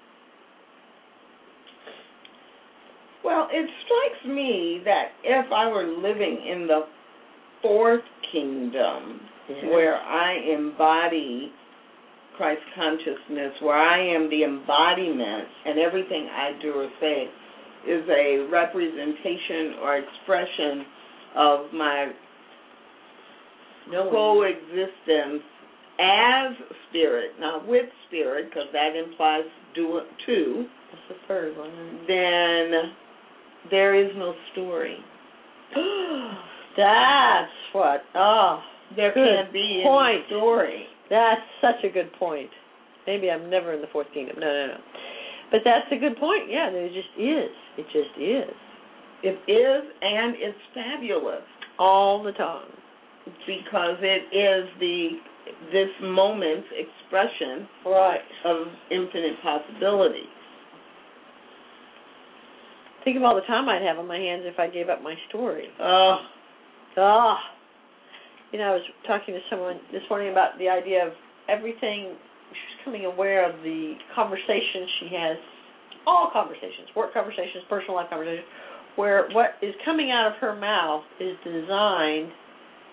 Speaker 2: Well, it strikes me that if I were living in the fourth kingdom,
Speaker 3: Yeah.
Speaker 2: where I embody Christ consciousness, where I am the embodiment, and everything I do or say is a representation or expression of my
Speaker 3: No
Speaker 2: coexistence as spirit, not with spirit, because that implies do two,
Speaker 3: That's the third one.
Speaker 2: then there is no story.
Speaker 3: That's what. Oh,
Speaker 2: There can't be
Speaker 3: point.
Speaker 2: any story.
Speaker 3: that's such a good point. Maybe I'm never in the fourth kingdom. No, no, no. But that's a good point. Yeah, there just is. It just is
Speaker 2: It is, and it's fabulous
Speaker 3: all the time.
Speaker 2: because it is the this moment's expression
Speaker 3: Right.
Speaker 2: of infinite possibility.
Speaker 3: Think of all the time I'd have on my hands if I gave up my story.
Speaker 2: Oh,
Speaker 3: Ah, you know, I was talking to someone this morning about the idea of everything. She's aware of the conversations she has, all conversations, work conversations, personal life conversations, where what is coming out of her mouth is designed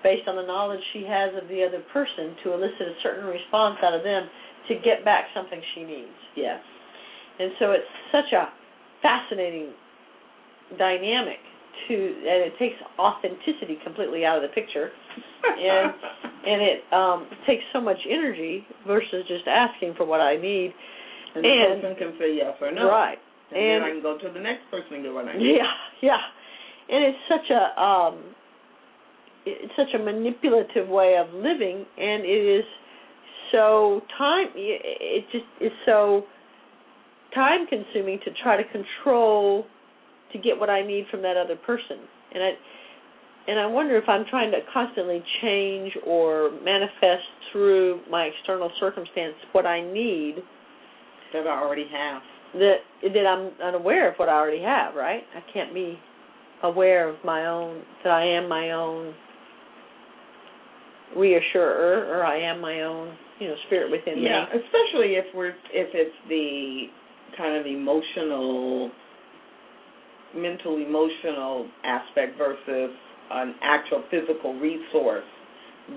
Speaker 3: based on the knowledge she has of the other person to elicit a certain response out of them to get back something she needs.
Speaker 2: yes.
Speaker 3: And so it's such a fascinating dynamic to and it takes authenticity completely out of the picture and and it um takes so much energy versus just asking for what I need.
Speaker 2: and the
Speaker 3: and-
Speaker 2: person can say yes or no.
Speaker 3: Right.
Speaker 2: And,
Speaker 3: And-
Speaker 2: then I can go to the next person and get what I need.
Speaker 3: Yeah, yeah. And it's such a um it's such a manipulative way of living and it is so time it just is so time consuming to try to control to get what I need from that other person. And I and I wonder if I'm trying to constantly change or manifest through my external circumstance what I need
Speaker 2: That I already have.
Speaker 3: that that I'm unaware of what I already have, right? I can't be aware of my own that I am my own reassurer or I am my own, you know, spirit within
Speaker 2: Yeah,
Speaker 3: me.
Speaker 2: especially if we're if it's the kind of emotional mental emotional aspect versus an actual physical resource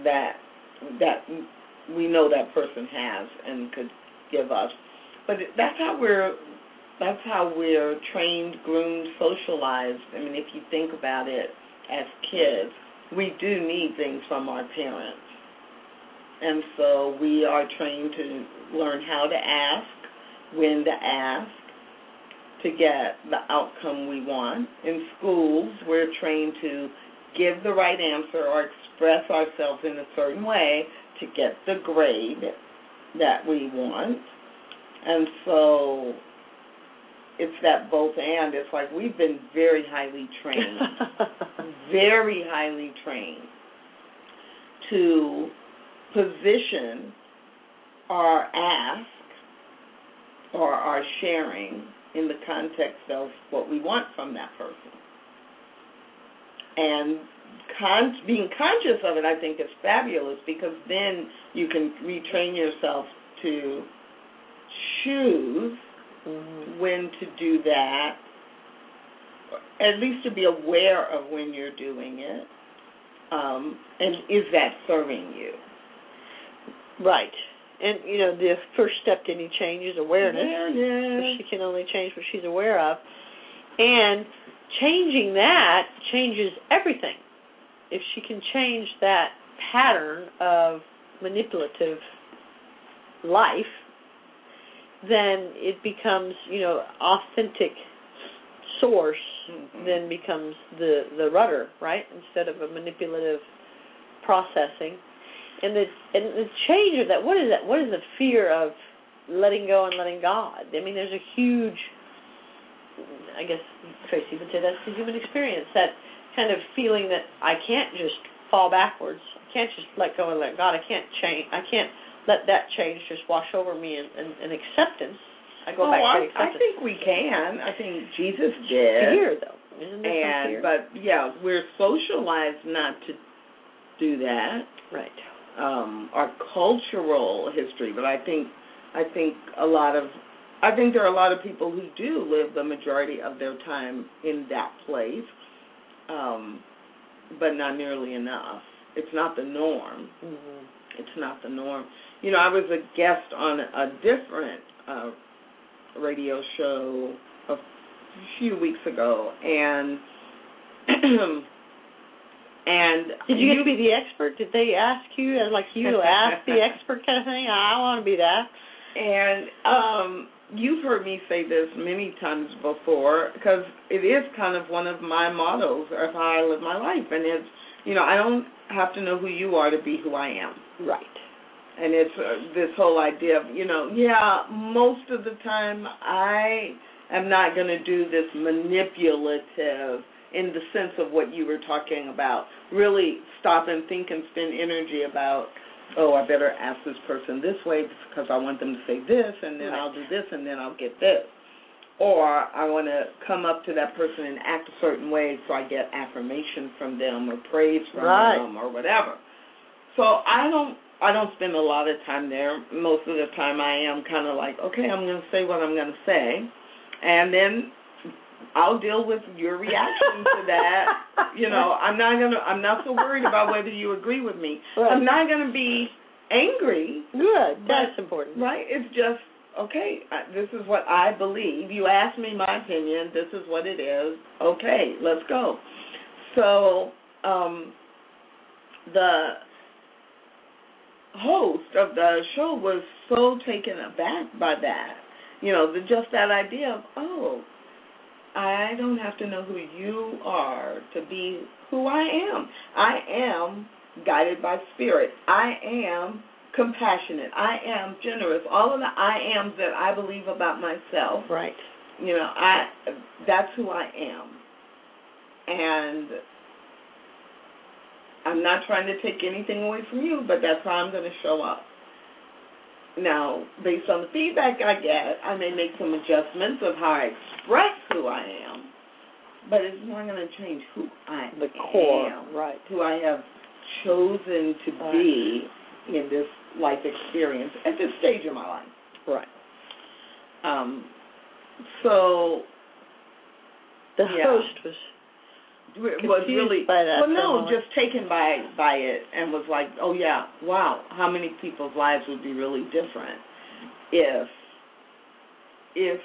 Speaker 2: that that we know that person has and could give us. But that's how we're that's how we're trained, groomed, socialized. I mean, if you think about it as kids, we do need things from our parents. And so we are trained to learn how to ask, when to ask, to get the outcome we want. In schools, we're trained to give the right answer or express ourselves in a certain way to get the grade that we want. And so it's that both and. It's like we've been very highly trained very highly trained to position our ask or our sharing in the context of what we want from that person. And con- being conscious of it, I think, is fabulous because then you can retrain yourself to choose
Speaker 3: Mhm.
Speaker 2: when to do that, at least to be aware of when you're doing it, um, and is that serving you?
Speaker 3: Right. And you know, the first step to any change is awareness.
Speaker 2: Awareness.
Speaker 3: She can only change what she's aware of. And changing that changes everything. If she can change that pattern of manipulative life, then it becomes, you know, authentic source
Speaker 2: Mhm.
Speaker 3: then becomes the the rudder, right? Instead of a manipulative processing. And the and the change of that what is that? What is the fear of letting go and letting God? I mean there's a huge I guess Tracy would say that's the human experience, that kind of feeling that I can't just fall backwards. I can't just let go and let God. I can't change I can't let that change just wash over me and, and, and acceptance. I go
Speaker 2: oh,
Speaker 3: back to
Speaker 2: I, I think we can. I think Jesus did.
Speaker 3: fear though. Isn't there
Speaker 2: and
Speaker 3: fear?
Speaker 2: but yeah, we're socialized not to do that.
Speaker 3: right.
Speaker 2: Um, our cultural history, but I think I think a lot of I think there are a lot of people who do live the majority of their time in that place, um, but not nearly enough. It's not the norm.
Speaker 3: Mm-hmm.
Speaker 2: It's not the norm. You know, I was a guest on a different uh, radio show a few weeks ago, and and
Speaker 3: Did you get to be the expert? Did they ask you, as like you ask the expert kind of thing? I want to be that.
Speaker 2: And um, you've heard me say this many times before because it is kind of one of my mottos of how I live my life, and it's you know I don't have to know who you are to be who I am.
Speaker 3: Right.
Speaker 2: and it's uh, this whole idea of you know yeah most of the time i am not going to do this manipulative in the sense of what you were talking about really stop and think and spend energy about oh i better ask this person this way because i want them to say this and then
Speaker 3: Right.
Speaker 2: i'll do this and then i'll get this or i want to come up to that person and act a certain way so i get affirmation from them or praise from
Speaker 3: Right.
Speaker 2: them or whatever so I don't I don't spend a lot of time there. Most of the time I am kind of like, okay, I'm going to say what I'm going to say, and then I'll deal with your reaction to that. You know, I'm not to I'm not so worried about whether you agree with me.
Speaker 3: Right.
Speaker 2: I'm not going to be angry,
Speaker 3: Good.
Speaker 2: But-
Speaker 3: That's important.
Speaker 2: right? It's just okay, I- this is what I believe. You asked me my opinion. This is what it is. Okay, let's go. So, um the host of the show was so taken aback by that. You know, the, just that idea of, oh, I don't have to know who you are to be who I am. I am guided by spirit. I am compassionate. I am generous. All of the I ams that I believe about myself
Speaker 3: Right.
Speaker 2: you know i that's who i am and i'm not trying to take anything away from you but that's how i'm going to show up now based on the feedback i get i may make some adjustments of how i express who i am but it's not going to change who i
Speaker 3: The core.
Speaker 2: am
Speaker 3: Right.
Speaker 2: who i have chosen to
Speaker 3: Right.
Speaker 2: be in this life experience at this stage of my life
Speaker 3: Right.
Speaker 2: um so
Speaker 3: The
Speaker 2: Yeah.
Speaker 3: host was
Speaker 2: was really
Speaker 3: by that
Speaker 2: well no
Speaker 3: for
Speaker 2: just taken by by it and was like oh yeah wow how many people's lives would be really different if if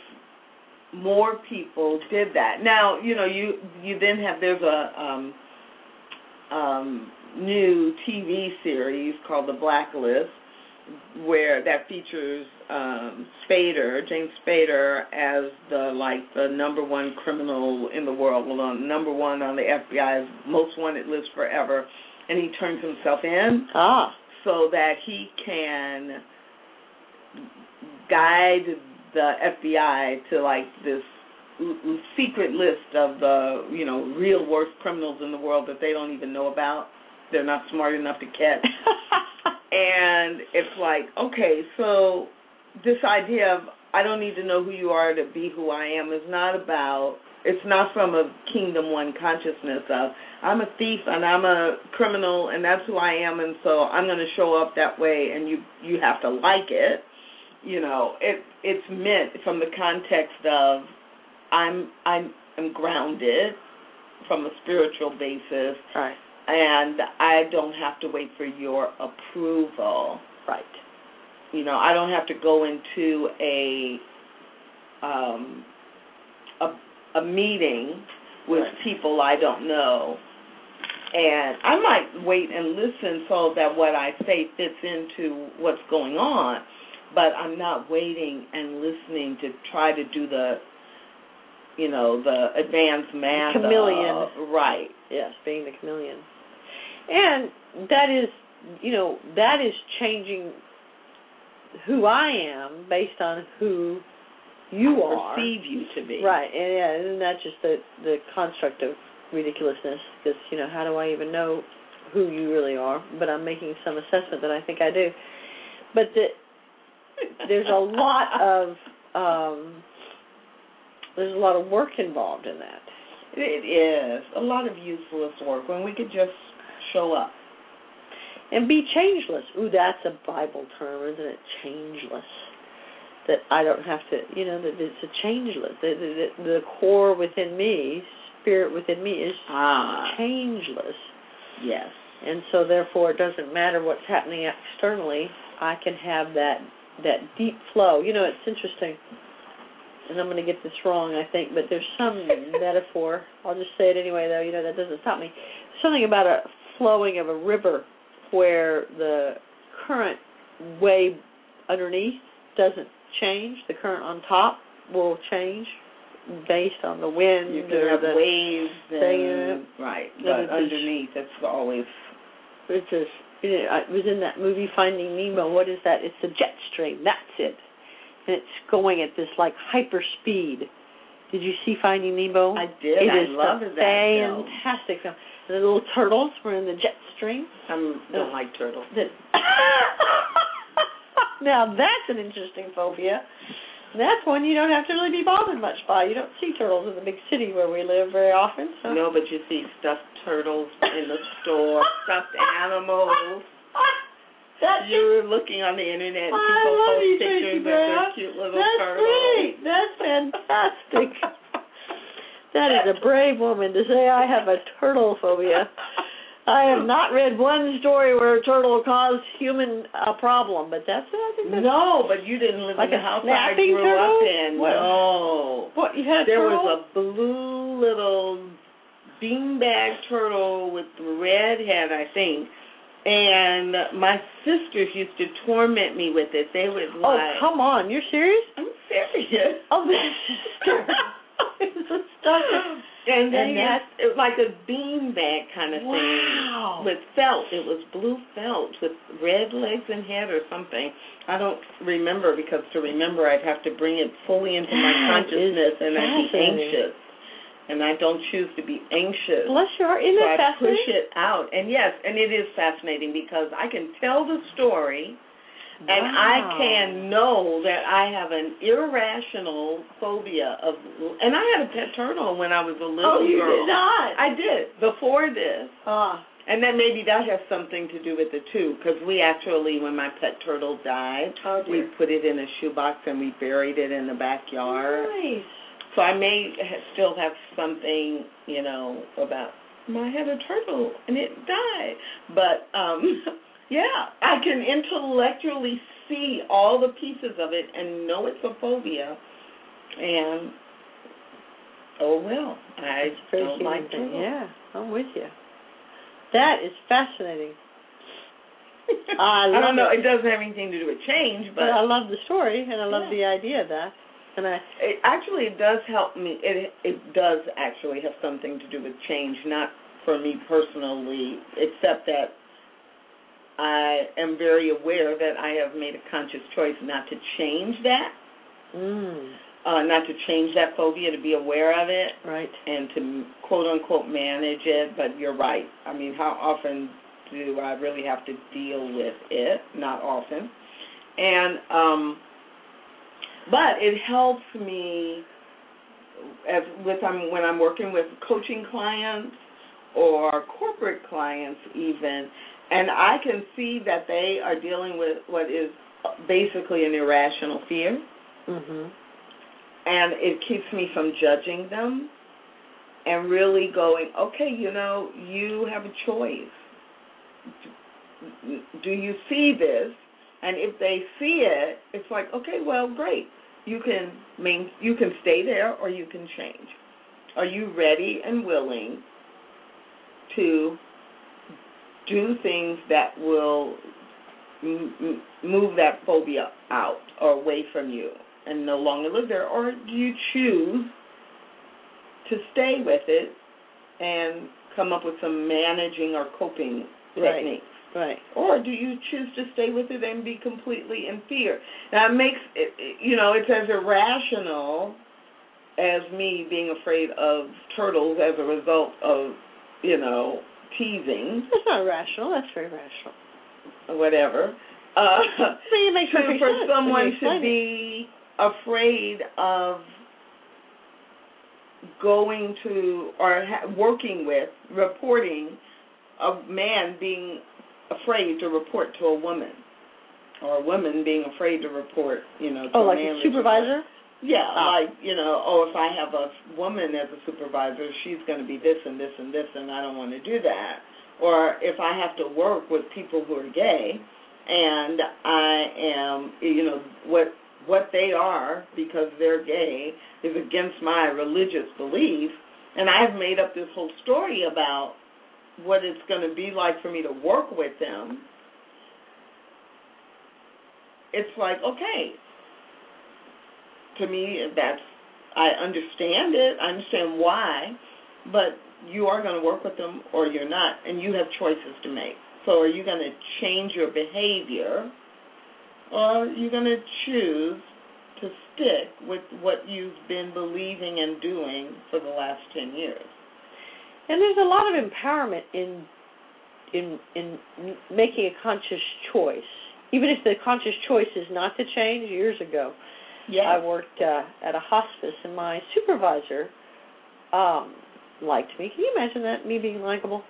Speaker 2: more people did that? Now you know you you then have there's a um um new TV series called The Blacklist where that features um Spader, James Spader as the like the number one criminal in the world, well on number one on the FBI's most wanted list forever and he turns himself in
Speaker 3: ah
Speaker 2: so that he can guide the FBI to like this l- secret list of the you know real worst criminals in the world that they don't even know about. They're not smart enough to catch. and it's like, okay, so this idea of I don't need to know who you are to be who I am is not about it's not from a kingdom one consciousness of I'm a thief and I'm a criminal and that's who I am and so I'm going to show up that way and you you have to like it. You know, it it's meant from the context of I'm I'm I'm grounded from a spiritual basis
Speaker 3: right.
Speaker 2: And I don't have to wait for your approval.
Speaker 3: Right.
Speaker 2: you know, I don't have to go into a um, a, a meeting with
Speaker 3: Right.
Speaker 2: people I don't know, and I might wait and listen so that what I say fits into what's going on, but I'm not waiting and listening to try to do the, you know, the advanced math.
Speaker 3: chameleon.
Speaker 2: of- right.
Speaker 3: Yes, being the chameleon. And that is, you know, that is changing who I am based on who you are.
Speaker 2: Perceive you to be.
Speaker 3: Right, and yeah, isn't that just the the construct of ridiculousness? Because you know, how do I even know who you really are? But I'm making some assessment that I think I do. But the, there's a lot of um, there's a lot of work involved in that.
Speaker 2: It is a lot of useless work when we could just show up.
Speaker 3: And be changeless. Ooh, that's a Bible term, isn't it? Changeless. That I don't have to, you know, that it's a changeless. The, the, the core within me, spirit within me, is
Speaker 2: Ah,
Speaker 3: changeless.
Speaker 2: yes.
Speaker 3: and so therefore it doesn't matter what's happening externally i can have that that deep flow you know it's interesting and i'm going to get this wrong i think but there's some metaphor i'll just say it anyway though you know that doesn't stop me something about a flowing of a river where the current way underneath doesn't change the current on top will change based on the wind
Speaker 2: You can have
Speaker 3: the
Speaker 2: waves
Speaker 3: thing,
Speaker 2: and right, but
Speaker 3: but
Speaker 2: underneath it's always
Speaker 3: It's just, you know, I- it was in that movie Finding Nemo. What is that? It's the jet stream. That's it. And it's going at this like hyper speed. Did you see Finding Nemo?
Speaker 2: I did.
Speaker 3: It
Speaker 2: I
Speaker 3: is
Speaker 2: love
Speaker 3: a
Speaker 2: that film.
Speaker 3: fantastic film. And the little turtles were in the jet stream.
Speaker 2: I don't like turtles.
Speaker 3: That now that's an interesting phobia. That's one you don't have to really be bothered much by. You don't see turtles in the big city where we live very often. So.
Speaker 2: No, but you see stuffed turtles in the store, stuffed animals.
Speaker 3: That's
Speaker 2: You were looking on the internet and
Speaker 3: I
Speaker 2: people
Speaker 3: love
Speaker 2: post
Speaker 3: you,
Speaker 2: pictures
Speaker 3: Tracy
Speaker 2: of their cute little
Speaker 3: That's
Speaker 2: turtles.
Speaker 3: great. That's fantastic. that is a brave woman to say I have a turtle phobia. I have not read one story where a turtle caused human a problem, but that's what I think that's
Speaker 2: No, but you didn't live
Speaker 3: Like
Speaker 2: in the
Speaker 3: a
Speaker 2: house I grew
Speaker 3: turtle?
Speaker 2: up in.
Speaker 3: What?
Speaker 2: No.
Speaker 3: what you had a
Speaker 2: There
Speaker 3: turtle?
Speaker 2: was a blue little beanbag turtle with red head, I think. And my sisters used to torment me with it. They would like,
Speaker 3: Oh
Speaker 2: like,
Speaker 3: come on, you're serious?
Speaker 2: I'm serious.
Speaker 3: Oh, this is it's a stuff.
Speaker 2: And
Speaker 3: And
Speaker 2: then
Speaker 3: that's-
Speaker 2: it was like a beanbag kind of
Speaker 3: Wow.
Speaker 2: thing with felt. It was blue felt with red legs and head or something. I don't remember because to remember I'd have to bring it fully into my consciousness and I'd be anxious. And I don't choose to be anxious.
Speaker 3: Bless your heart. Isn't
Speaker 2: so
Speaker 3: that
Speaker 2: I push it out. And yes, and it is fascinating because I can tell the story and I can know that I have an irrational phobia of and I had a pet turtle when I was a little girl.
Speaker 3: Oh, you
Speaker 2: girl.
Speaker 3: did not.
Speaker 2: I did before this.
Speaker 3: Ah.
Speaker 2: And then maybe that has something to do with it too, because we actually, when my pet turtle died,
Speaker 3: Oh,
Speaker 2: we put it in a shoebox and we buried it in the backyard.
Speaker 3: Nice.
Speaker 2: So I may still have something, you know, about I had a turtle and it died. But um yeah, I can intellectually see all the pieces of it and know it's a phobia. And oh well, I
Speaker 3: It's
Speaker 2: don't like turtles.
Speaker 3: Yeah, I'm with you. That is fascinating. I
Speaker 2: I don't know.
Speaker 3: it.
Speaker 2: It doesn't have anything to do with change,
Speaker 3: But
Speaker 2: but
Speaker 3: I love the story and I love
Speaker 2: Yeah.
Speaker 3: the idea of that. And I
Speaker 2: it actually it does help me. It it does actually have something to do with change, not for me personally, except that I am very aware that I have made a conscious choice not to change that,
Speaker 3: mm,
Speaker 2: uh, not to change that phobia, to be aware of it
Speaker 3: right.
Speaker 2: and to quote unquote manage it. But you're right. I mean, how often do I really have to deal with it? Not often. And um but it helps me as with I'm when I'm working with coaching clients or corporate clients even and I can see that they are dealing with what is basically an irrational fear
Speaker 3: Mhm.
Speaker 2: and it keeps me from judging them and really going, okay, you know, you have a choice. Do you see this? And if they see it, it's like, okay, well, great. You can main, you can stay there or you can change. Are you ready and willing to do things that will m- move that phobia out or away from you and no longer live there, or do you choose to stay with it and come up with some managing or coping
Speaker 3: Right.
Speaker 2: techniques?
Speaker 3: Right.
Speaker 2: Or do you choose to stay with it and be completely in fear? Now, it makes it, it- you know, it's as irrational as me being afraid of turtles as a result of, you know, teasing
Speaker 3: That's not rational. That's very rational.
Speaker 2: or whatever. Uh,
Speaker 3: mean, it makes
Speaker 2: to, for
Speaker 3: sense
Speaker 2: someone to be afraid of going to or ha- working with reporting a man being afraid to report to a woman or a woman being afraid to report you know to
Speaker 3: Oh,
Speaker 2: a
Speaker 3: like a
Speaker 2: that-
Speaker 3: supervisor?
Speaker 2: Yeah
Speaker 3: Ah.
Speaker 2: like you know oh if i have a woman as a supervisor she's going to be this and this and this and i don't want to do that or if i have to work with people who are gay and i am you know what what they are because they're gay is against my religious belief and i've made up this whole story about what it's going to be like for me to work with them it's like okay to me that's I understand it, I understand why, but you are going to work with them or you're not and you have choices to make. So are you going to change your behavior or are you going to choose to stick with what you've been believing and doing for the last 10 years?
Speaker 3: And there's a lot of empowerment in in in making a conscious choice, even if the conscious choice is not to change. Years ago,
Speaker 2: Yes.
Speaker 3: I worked uh, at a hospice, and my supervisor um, liked me. Can you imagine that? Me being likable.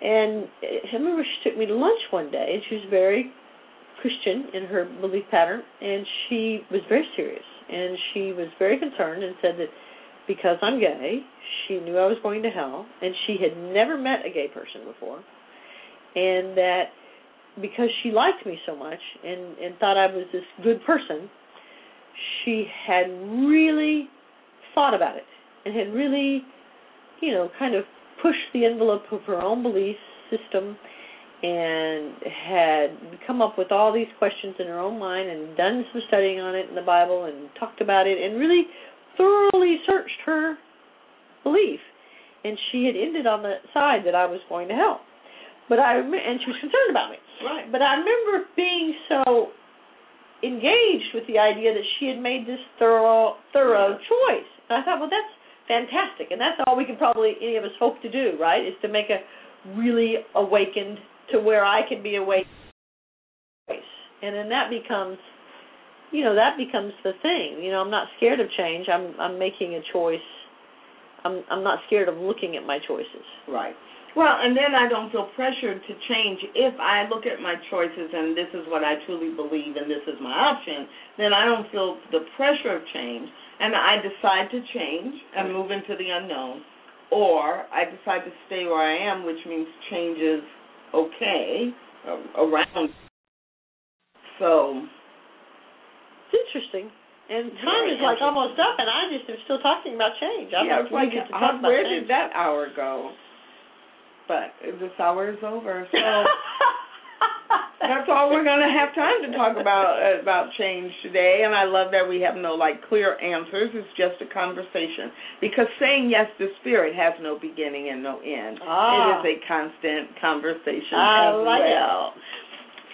Speaker 3: And uh, I remember she took me to lunch one day, and she was very Christian in her belief pattern, and she was very serious, and she was very concerned, and said that because I'm gay, she knew I was going to hell, and she had never met a gay person before, and that because she liked me so much and and thought I was this good person, she had really thought about it and had really, you know, kind of pushed the envelope of her own belief system and had come up with all these questions in her own mind and done some studying on it in the Bible and talked about it and really thoroughly searched her belief. And she had ended on the side that I was going to hell. But I and she was concerned about me.
Speaker 2: right.
Speaker 3: But I remember being so engaged with the idea that she had made this thorough thorough choice. And I thought, well, that's fantastic, and that's all we can probably any of us hope to do, right? Is to make a really awakened to where I can be awake. And then that becomes, you know, that becomes the thing. You know, I'm not scared of change. I'm I'm making a choice. I'm I'm not scared of looking at my choices.
Speaker 2: Right. Well, and then I don't feel pressured to change if I look at my choices and this is what I truly believe and this is my option. Then I don't feel the pressure of change, and I decide to change and move into the unknown, or I decide to stay where I am, which means change is okay around. So
Speaker 3: It's interesting. And time is like almost up, and I just am still talking about change. I'm
Speaker 2: yeah,
Speaker 3: like,
Speaker 2: it's like
Speaker 3: we get to talk about
Speaker 2: where did that hour go? But this hour is over, so. That's all we're going to have time to talk about about change today, and I love that we have no like clear answers. It's just a conversation because saying yes to spirit has no beginning and no end.
Speaker 3: Ah.
Speaker 2: It is a constant conversation
Speaker 3: I
Speaker 2: as
Speaker 3: like it.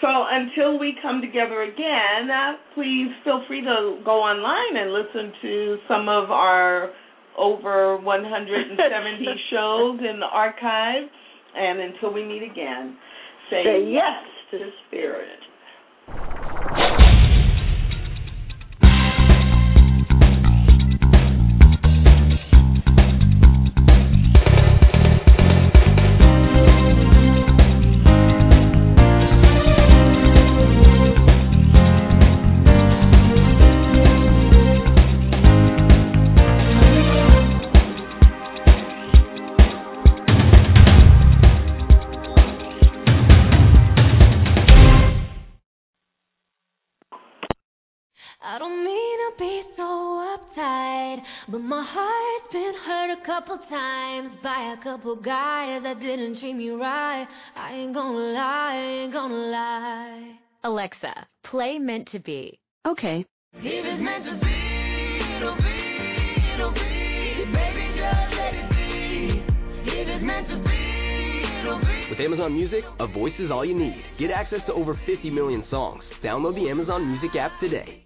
Speaker 2: So until we come together again, uh, please feel free to go online and listen to some of our over 170 shows in the archive. And until we meet again, say,
Speaker 3: Say yes to
Speaker 2: to spirit.
Speaker 4: Couple times by a couple guys that didn't treat me right. I ain't gonna lie, I ain't gonna lie.
Speaker 5: Alexa, play Meant to Be.
Speaker 6: Okay.
Speaker 4: If it's meant to be, it'll be, it'll be. Baby, just let it be. If it's meant to be, it'll be.
Speaker 7: With Amazon Music, a voice is all you need. Get access to over 50 million songs. Download the Amazon Music app today.